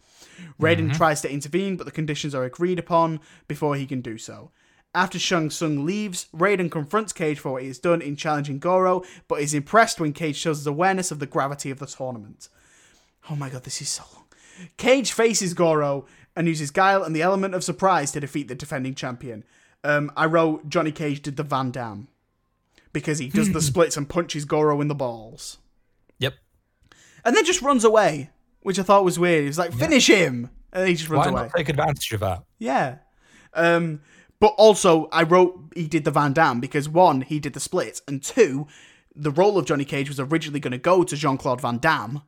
A: Raiden tries to intervene, but the conditions are agreed upon before he can do so. After Shang Tsung leaves, Raiden confronts Cage for what he has done in challenging Goro, but is impressed when Cage shows his awareness of the gravity of the tournament. Oh my god, this is so long. Cage faces Goro and uses guile and the element of surprise to defeat the defending champion. Um, I wrote Johnny Cage did the Van Damme because he does the <laughs> splits and punches Goro in the balls,
B: Yep.
A: and then just runs away, which I thought was weird. He was like, "Finish him," and he just runs
B: Why
A: away.
B: not take advantage of that?
A: Yeah. Um, but also, I wrote he did the Van Damme because one, he did the splits, and two, the role of Johnny Cage was originally going to go to Jean Claude Van Damme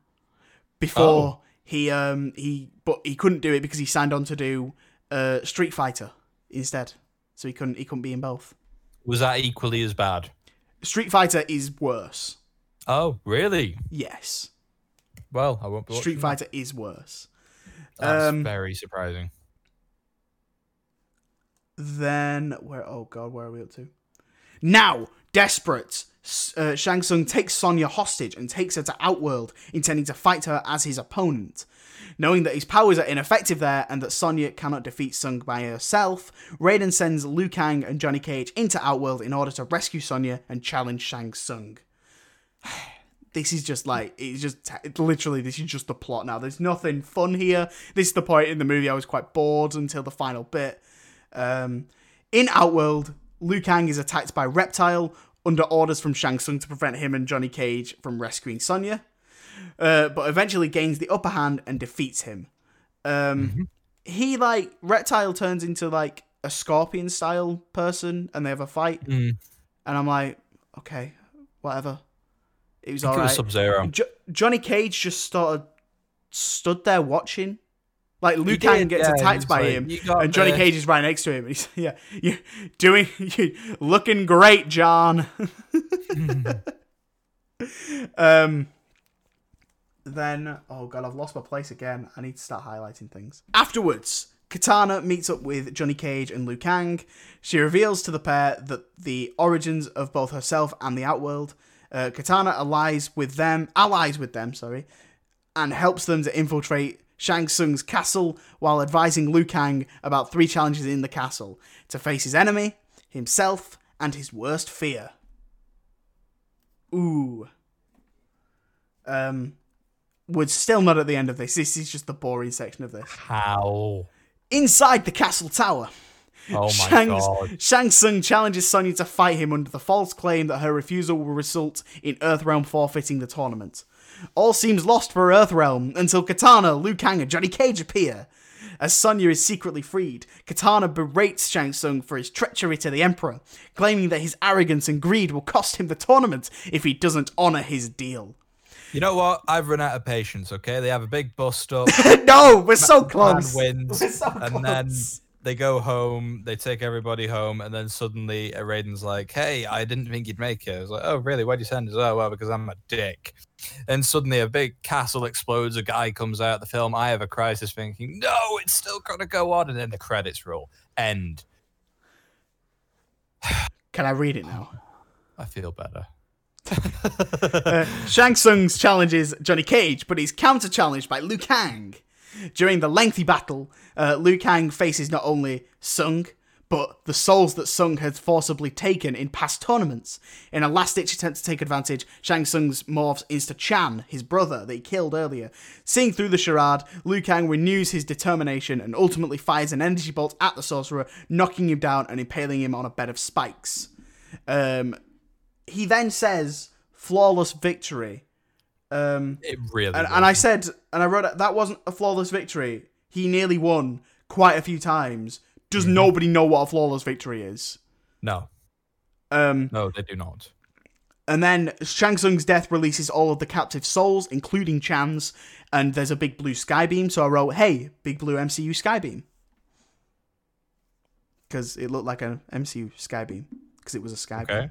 A: before
B: Oh.
A: he um he but he couldn't do it because he signed on to do uh Street Fighter instead, so he couldn't he couldn't be in both.
B: Was that equally as bad?
A: Street Fighter is worse.
B: Oh, really?
A: Yes,
B: Well, I won't be
A: Street Fighter is worse.
B: That's
A: um,
B: very surprising.
A: Then where? Oh god, where are we up to? Now, desperate, uh, Shang Tsung takes Sonya hostage and takes her to Outworld, intending to fight her as his opponent. Knowing that his powers are ineffective there and that Sonya cannot defeat Tsung by herself, Raiden sends Liu Kang and Johnny Cage into Outworld in order to rescue Sonya and challenge Shang Tsung. <sighs> This is just like it's just literally this is just the plot now. There's nothing fun here. This is the point in the movie I was quite bored until the final bit. Um, in Outworld, Liu Kang is attacked by Reptile under orders from Shang Tsung to prevent him and Johnny Cage from rescuing Sonya, uh, but eventually gains the upper hand and defeats him. Um, He like Reptile turns into like a scorpion style person, and they have a fight,
B: Mm.
A: and I'm like, okay, whatever. It was
B: I think it was
A: alright.
B: Sub Zero.
A: Jo- Johnny Cage just sort of stood there watching. Like Liu Kang gets
B: yeah,
A: attacked by
B: like,
A: him, and Johnny
B: this."
A: Cage is right next to him. And he's <laughs> yeah, you doing, <laughs> you looking great, John. <laughs> um. Then, oh god, I've lost my place again. I need to start highlighting things. Afterwards, Kitana meets up with Johnny Cage and Liu Kang. She reveals to the pair that the origins of both herself and the Outworld. Uh, Kitana allies with them, allies with them, sorry, and helps them to infiltrate Shang Tsung's castle while advising Liu Kang about three challenges in the castle to face his enemy, himself, and his worst fear. Ooh. Um, we're still not at the end of this. This is just the boring section of this.
B: How?
A: Inside the castle tower,
B: Oh my
A: Shang's,
B: god.
A: Shang Tsung challenges Sonya to fight him under the false claim that her refusal will result in Earthrealm forfeiting the tournament. All seems lost for Earthrealm until Kitana, Liu Kang, and Johnny Cage appear. As Sonya is secretly freed, Kitana berates Shang Tsung for his treachery to the Emperor, claiming that his arrogance and greed will cost him the tournament if he doesn't honour his deal.
B: You know what? I've run out of patience. Okay, they have a big bust up. <laughs>
A: no, we're so close.
B: wins,
A: We're so
B: and then
A: close.
B: They go home. They take everybody home, and then suddenly Raiden's like, "Hey, I didn't think you'd make it." I was like, "Oh, really? Why'd you send us?" Oh, well, because I'm a dick. And suddenly a big castle explodes. A guy comes out of the film. I have a crisis, thinking, "No, it's still gonna go on." And then the credits roll. End.
A: Can I read it now?
B: I feel better. <laughs>
A: Uh, Shang Tsung's challenges Johnny Cage, but he's counter challenged by Liu Kang. During the lengthy battle, uh, Liu Kang faces not only Tsung, but the souls that Tsung had forcibly taken in past tournaments. In a last ditch attempt to take advantage, Shang Tsung's morphs into Chan, his brother that he killed earlier. Seeing through the charade, Liu Kang renews his determination and ultimately fires an energy bolt at the sorcerer, knocking him down and impaling him on a bed of spikes. Um, he then says flawless victory. Um,
B: It really.
A: and, and I said, and I wrote that wasn't a flawless victory. He nearly won quite a few times. Does nobody know what a flawless victory is?
B: no,
A: Um,
B: no, they do not.
A: and then Shang Tsung's death releases all of the captive souls, including Chan's, and there's a big blue sky beam. So I wrote, "Hey, big blue MCU sky beam," because it looked like an MCU sky beam because it was a sky beam.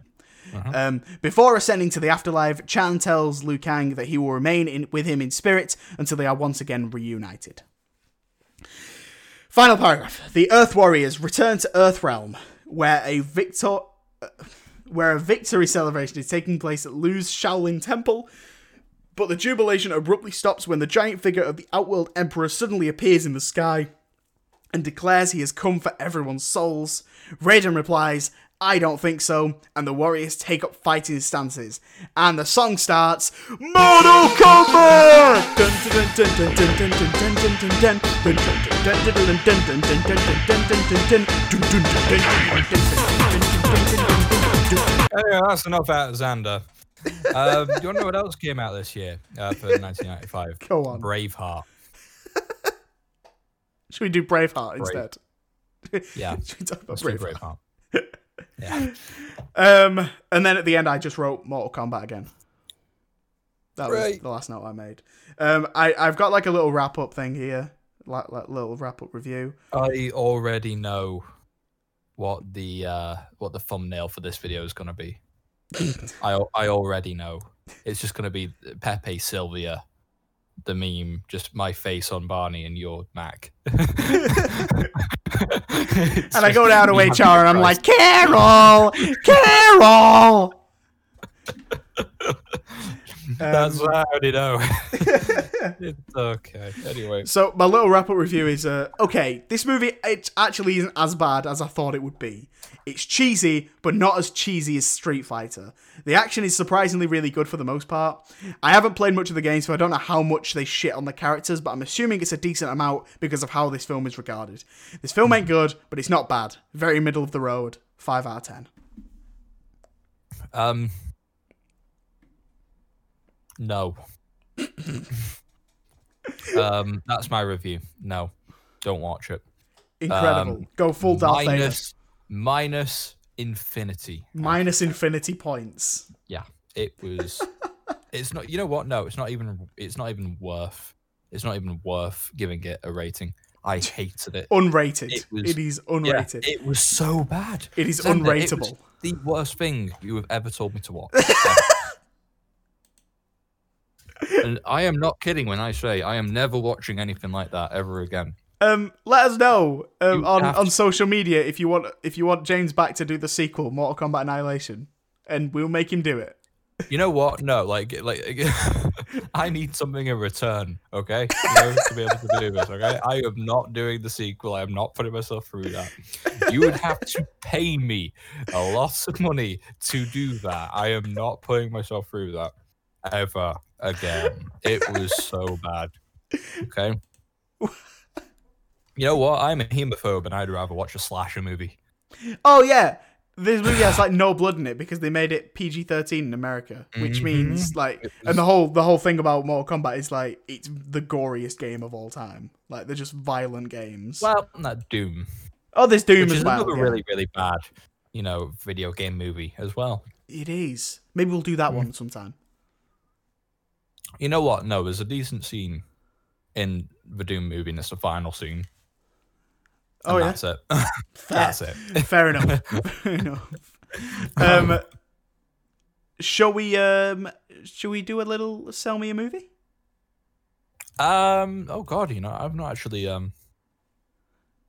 B: Okay.
A: Um, before ascending to the afterlife, Chan tells Liu Kang that he will remain in, with him in spirit until they are once again reunited. Final paragraph. The Earth Warriors return to Earthrealm, where a victor, uh, where a victory celebration is taking place at Liu's Shaolin Temple. But the jubilation abruptly stops when the giant figure of the Outworld Emperor suddenly appears in the sky and declares he has come for everyone's souls. Raiden replies, I don't think so, and the warriors take up fighting stances. And the song starts Mortal Kombat!
B: Anyway, that's enough out of Xander. Um, you want to know what else came out this year uh, for <laughs> 1995?
A: Go on.
B: Braveheart.
A: Should we do Braveheart instead?
B: Yeah, <laughs>
A: Should we talk about
B: let's
A: Braveheart?
B: Braveheart. <laughs> Yeah.
A: Um, and then at the end, I just wrote Mortal Kombat again. That was
B: Right.
A: the last note I made. Um, I I've got like a little wrap up thing here, like, like little wrap up review.
B: I already know what the uh, what the thumbnail for this video is going to be. <laughs> I I already know. It's just going to be Pepe Silvia, the meme, just my face on Barney and your Mac. <laughs>
A: And I go down to HR and I'm like, Carol, Carol. <laughs>
B: That's
A: Um,
B: what I know. <laughs> it's okay. Anyway,
A: So my little wrap up review is uh, okay. This movie it actually isn't as bad as I thought it would be. It's cheesy, but not as cheesy as Street Fighter. The action is surprisingly really good for the most part. I haven't played much of the game, so I don't know how much they shit on the characters, but I'm assuming it's a decent amount because of how this film is regarded. This film ain't good, but it's not bad. Very middle of the road. Five out of ten.
B: um, no. um, that's my review. No, don't watch it.
A: Incredible.
B: Um,
A: Go full Darth Vader.
B: minus minus infinity.
A: Minus infinity points.
B: Yeah, it was. <laughs> it's not. You know what? No, it's not even. It's not even worth. It's not even worth giving it a rating. I hated it.
A: Unrated.
B: It was-
A: it is
B: Yeah,
A: unrated.
B: it was so bad.
A: it is
B: Xander, it
A: unrateable.
B: the worst thing you have ever told me to watch. <laughs> and I am not kidding when I say I am never watching anything like that ever again.
A: Um, let us know um, on, on social media if you want if you want James back to do the sequel, Mortal Kombat Annihilation, and we'll make him do it.
B: You know what? No, like, like, <laughs> I need something in return, okay? You know, to be able to do this, okay? I am not doing the sequel. I am not putting myself through that. You would have to pay me a lot of money to do that. I am not putting myself through that ever again. It was so bad. Okay. <laughs> You know what? I'm a hemophobe, and I'd rather watch a slasher movie.
A: Oh yeah, this movie has like no blood in it because they made it PG thirteen in America, which
B: Mhm.
A: means like, and the whole the whole thing about Mortal Kombat is like it's the goriest game of all time. Like they're just violent games.
B: Well, not Doom,
A: oh, there's Doom
B: which
A: as
B: is
A: well.
B: another
A: yeah.
B: really, really bad, you know, video game movie as well.
A: It is. Maybe we'll do that
B: Mm.
A: one sometime.
B: You know what? No, there's a decent scene in the Doom movie, and it's the final scene.
A: Oh yeah,
B: that's it. <laughs>
A: fair.
B: that's it. <laughs>
A: Fair enough. <laughs> Fair enough. Um, shall we um, shall we do a little sell me a movie?
B: Um. Oh God, you know, I've not actually. Um.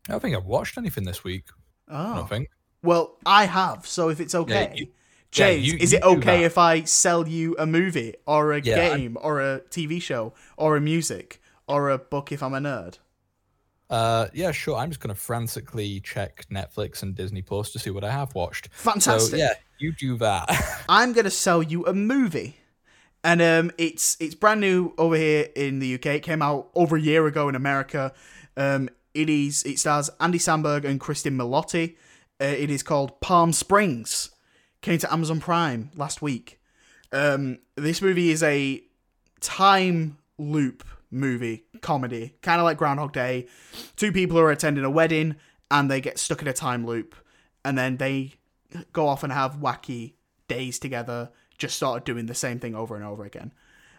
B: I don't think I've watched anything this week. I
A: Oh,
B: don't think.
A: well, I have. So if it's okay,
B: you- yeah,
A: James,
B: you-
A: is
B: you
A: it okay if I sell you a movie or a
B: Yeah, I-
A: game or a TV show or a music or a book if I'm a nerd?
B: Uh. Yeah. Sure. I'm just gonna frantically check Netflix and Disney Plus to see what I have watched.
A: Fantastic.
B: So yeah, you do that. <laughs>
A: I'm gonna sell you a movie, and um, it's it's brand new over here in the UK. It came out over a year ago in America. Um, it is it stars Andy Samberg and Cristin Milioti. Uh, it is called Palm Springs. Came to Amazon Prime last week. Um, this movie is a time loop movie comedy, kind of like Groundhog Day. Two people are attending a wedding and they get stuck in a time loop, and then they go off and have wacky days together, just sort of doing the same thing over and over again.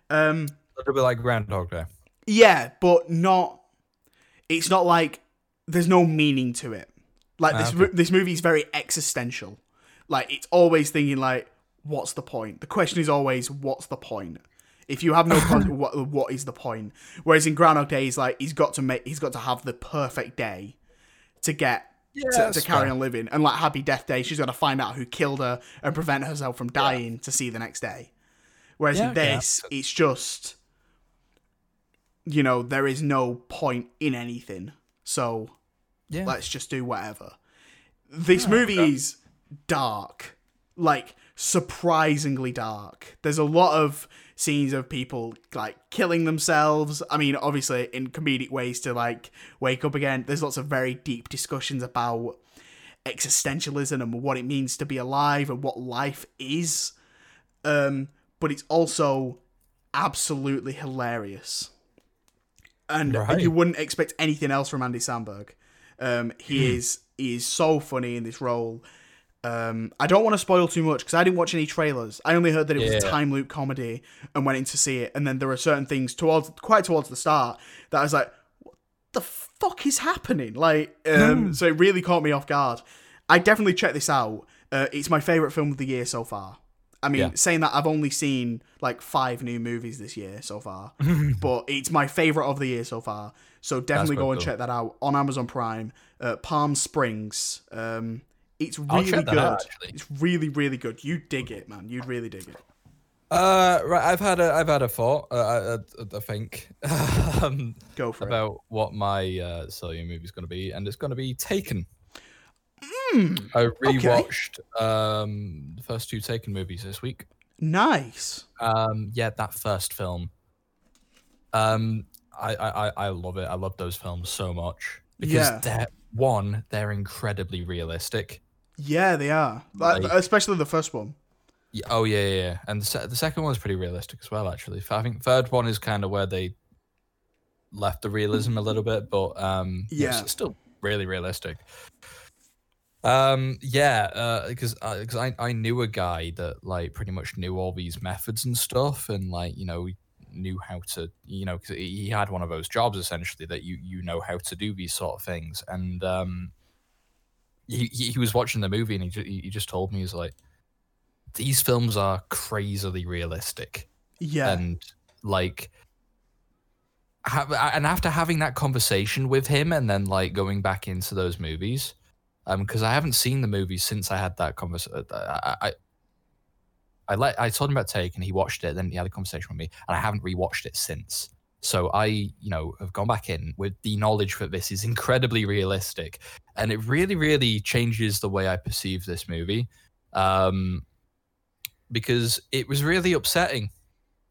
A: Um,
B: a little bit like Groundhog Day.
A: yeah, but not. It's not like there's no meaning to it. Like this,
B: Ah,
A: mo- this movie is very existential. Like it's always thinking like, what's the point? The question is always, what's the point? If you have no <laughs> con- what what is the point? Whereas in Groundhog Day, he's like he's got to make he's got to have the perfect day to get
B: Yeah,
A: to, to carry
B: fair.
A: on living. And like Happy Death Day, she's got to find out who killed her and prevent herself from dying to see the next day. Whereas
B: Yeah,
A: in this, it's just, you know, there is no point in anything. So
B: Yeah.
A: let's just do whatever. This movie is dark, like surprisingly dark. There's a lot of scenes of people like killing themselves. I mean, obviously in comedic ways to like wake up again. There's lots of very deep discussions about existentialism and what it means to be alive and what life is. Um, but it's also absolutely hilarious. And
B: Right.
A: you wouldn't expect anything else from Andy Samberg. Um, he is he is so funny in this role. Um, I don't want to spoil too much because I didn't watch any trailers. I only heard that it was a time loop comedy and went in to see it. And then there are certain things towards quite towards the start that I was like, "What the fuck is happening?" Like, um, so it really caught me off guard. I definitely check this out. Uh, it's my favorite film of the year so far. I mean,
B: Yeah.
A: saying that I've only seen like five new movies this year so far, <laughs> but it's my favorite of the year so far. So definitely go and
B: cool.
A: check that out on Amazon Prime. Uh, Palm Springs. Um, it's really good.
B: out,
A: it's really, really good. You dig it, man. You'd really dig it.
B: Uh, right. I've had a I've had a thought. Uh, I, I, I think <laughs> um,
A: Go for it.
B: about what my uh, Celia movie is going to be, and it's going to be Taken.
A: Hmm.
B: I rewatched um, the first two Taken movies this week.
A: Nice.
B: Um, yeah, that first film. Um, I, I, I- I love it. I love those films so much because
A: Yeah.
B: they're one, they're incredibly realistic.
A: Yeah, they are. Like, especially the first one.
B: Yeah, oh yeah, yeah, yeah. And the, se- the second one's pretty realistic as well. Actually, I think third one is kind of where they left the realism a little bit, but um, yeah, it's still really realistic. Um, yeah, because because I I knew a guy that like pretty much knew all these methods and stuff, and like you know knew how to, you know because he had one of those jobs essentially that you you know how to do these sort of things. And um, he he he was watching the movie and he ju- he just told me he's like, these films are crazily realistic
A: Yeah.
B: and like have, and after having that conversation with him and then like going back into those movies um because i haven't seen the movies since i had that conversation I, I i let i told him about take and he watched it then he had a conversation with me and i haven't rewatched it since so i you know have gone back in with the knowledge that this is incredibly realistic and it really really changes the way i perceive this movie um because it was really upsetting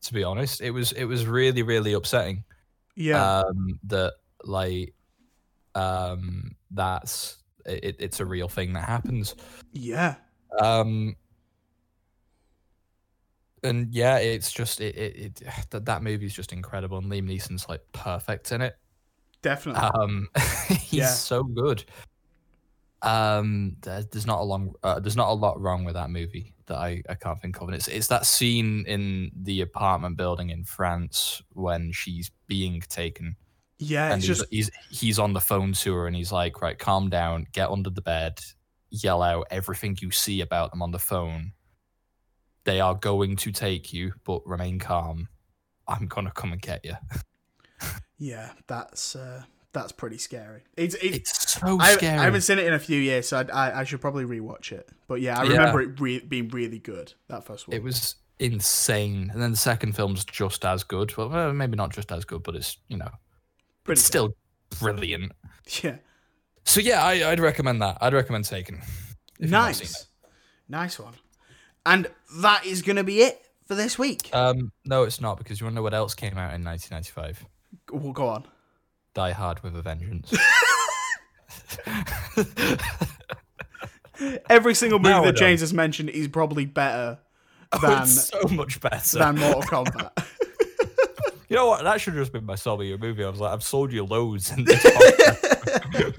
B: to be honest. It was it was really really upsetting.
A: yeah.
B: Um, that like um that's it, it's a real thing that happens.
A: yeah.
B: Um, and yeah, it's just it it, it <sighs> that that movie is just incredible, and Liam Neeson's like perfect in it.
A: Definitely.
B: Um, <laughs> he's
A: Yeah.
B: so good. Um, there, there's not a long, uh, there's not a lot wrong with that movie that I, I can't think of, and it's it's that scene in the apartment building in France when she's being taken,
A: yeah.
B: and
A: It's
B: he's,
A: just
B: he's he's on the phone to her, and he's like, right, calm down, get under the bed, yell out everything you see about them on the phone. They are going to take you, but remain calm. I'm gonna come and get you.
A: yeah. That's uh, that's pretty scary. It's it's.
B: It's so
A: I,
B: scary.
A: I haven't seen it in a few years, so I, I, I should probably rewatch it. But yeah, I
B: Yeah.
A: remember it re- being really good. That first one.
B: It was insane. And then the second film's just as good. Well, maybe not just as good, but it's, you know,
A: pretty
B: it's still brilliant.
A: yeah.
B: So yeah, I, I'd recommend that. I'd recommend Taken. if you've not seen
A: Nice, nice one. And that is going to be it for this week.
B: Um, no, it's not because you want to know what else came out in 1995?
A: we'll go on.
B: Die Hard with a Vengeance. <laughs> <laughs>
A: Every single movie
B: we're
A: that James has mentioned is probably better
B: Oh,
A: than
B: it's so much better.
A: than Mortal Kombat. <laughs>
B: you know what? That should have just been my sell me your movie. I was like, I've sold you loads in this podcast.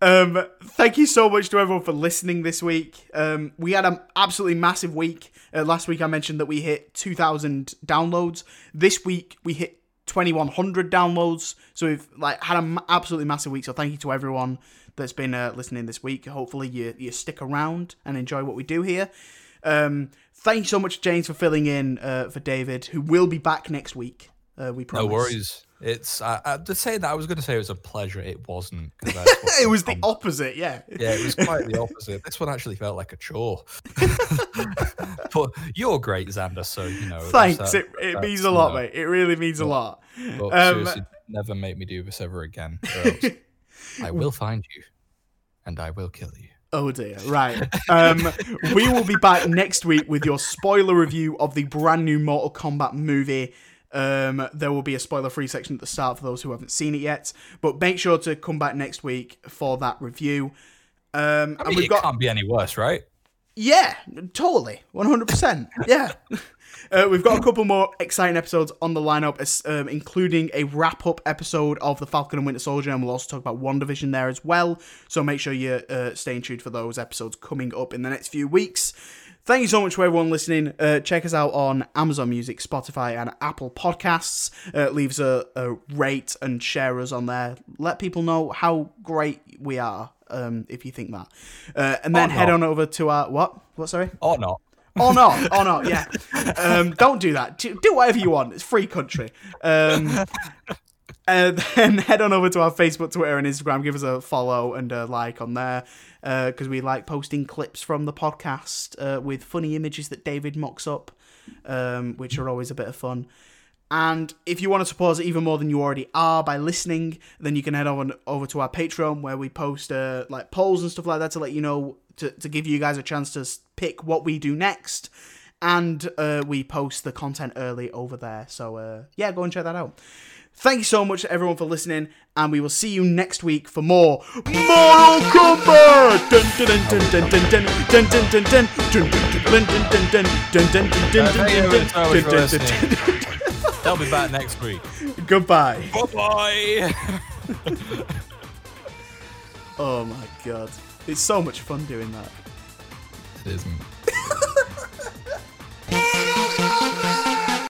A: Um, thank you so much to everyone for listening this week. Um, we had an absolutely massive week. Uh, last week I mentioned that we hit 2,000 downloads. This week we hit 2,100 downloads. So we've like had an absolutely massive week. So thank you to everyone that's been uh, listening this week. Hopefully you you stick around and enjoy what we do here. Um, thank you so much, James, for filling in uh, for David, who will be back next week. Uh, we
B: no worries. It's I, I, to say that I was going to say it was a pleasure. It wasn't. <laughs>
A: it was the opposite, yeah.
B: Yeah, it was quite the <laughs> opposite. This one actually felt like a chore. <laughs> but you're great, Xander. So you know.
A: Thanks.
B: that's,
A: It, it means a
B: you
A: lot,
B: know,
A: mate. It really means a lot.
B: But
A: Um,
B: seriously, never make me do this ever again. I will find you, and I will kill you.
A: Oh dear. Right. Um, we will be back next week with your spoiler review of the brand new Mortal Kombat movie. Um, there will be a spoiler-free section at the start for those who haven't seen it yet. But make sure to come back next week for that review. Um,
B: I
A: and we've
B: it
A: got
B: can't be any worse, right?
A: Yeah, totally. 100%. Yeah. <laughs> Uh, we've got a couple more exciting episodes on the lineup, um, including a wrap up episode of The Falcon and Winter Soldier, and we'll also talk about WandaVision there as well. So make sure you uh, stay tuned for those episodes coming up in the next few weeks. Thank you so much for everyone listening. Uh, check us out on Amazon Music, Spotify, and Apple Podcasts. Uh, leave us a, a rate and share us on there. Let people know how great we are. Um, if you think that, uh, and then
B: Or
A: head
B: not.
A: on over to our what? What? Sorry.
B: Or not.
A: Or not, or not, yeah. Um, don't do that. Do, do whatever you want. It's free country. Um, and <laughs> then head on over to our Facebook, Twitter, and Instagram. Give us a follow and a like on there because we like posting clips from the podcast uh, with funny images that David mocks up, um, which are always a bit of fun. And if you want to support us even more than you already are by listening, then you can head on over to our Patreon where we post uh, like polls and stuff like that to let you know to, to give you guys a chance to pick what we do next. And uh, we post the content early over there. So uh, yeah, go and check that out. Thank you so much to everyone for listening, and we will see you next week for more Mortal Kombat!
B: They'll be back next week.
A: Goodbye.
B: Bye bye.
A: oh my god. It's so much fun doing that.
B: It isn't.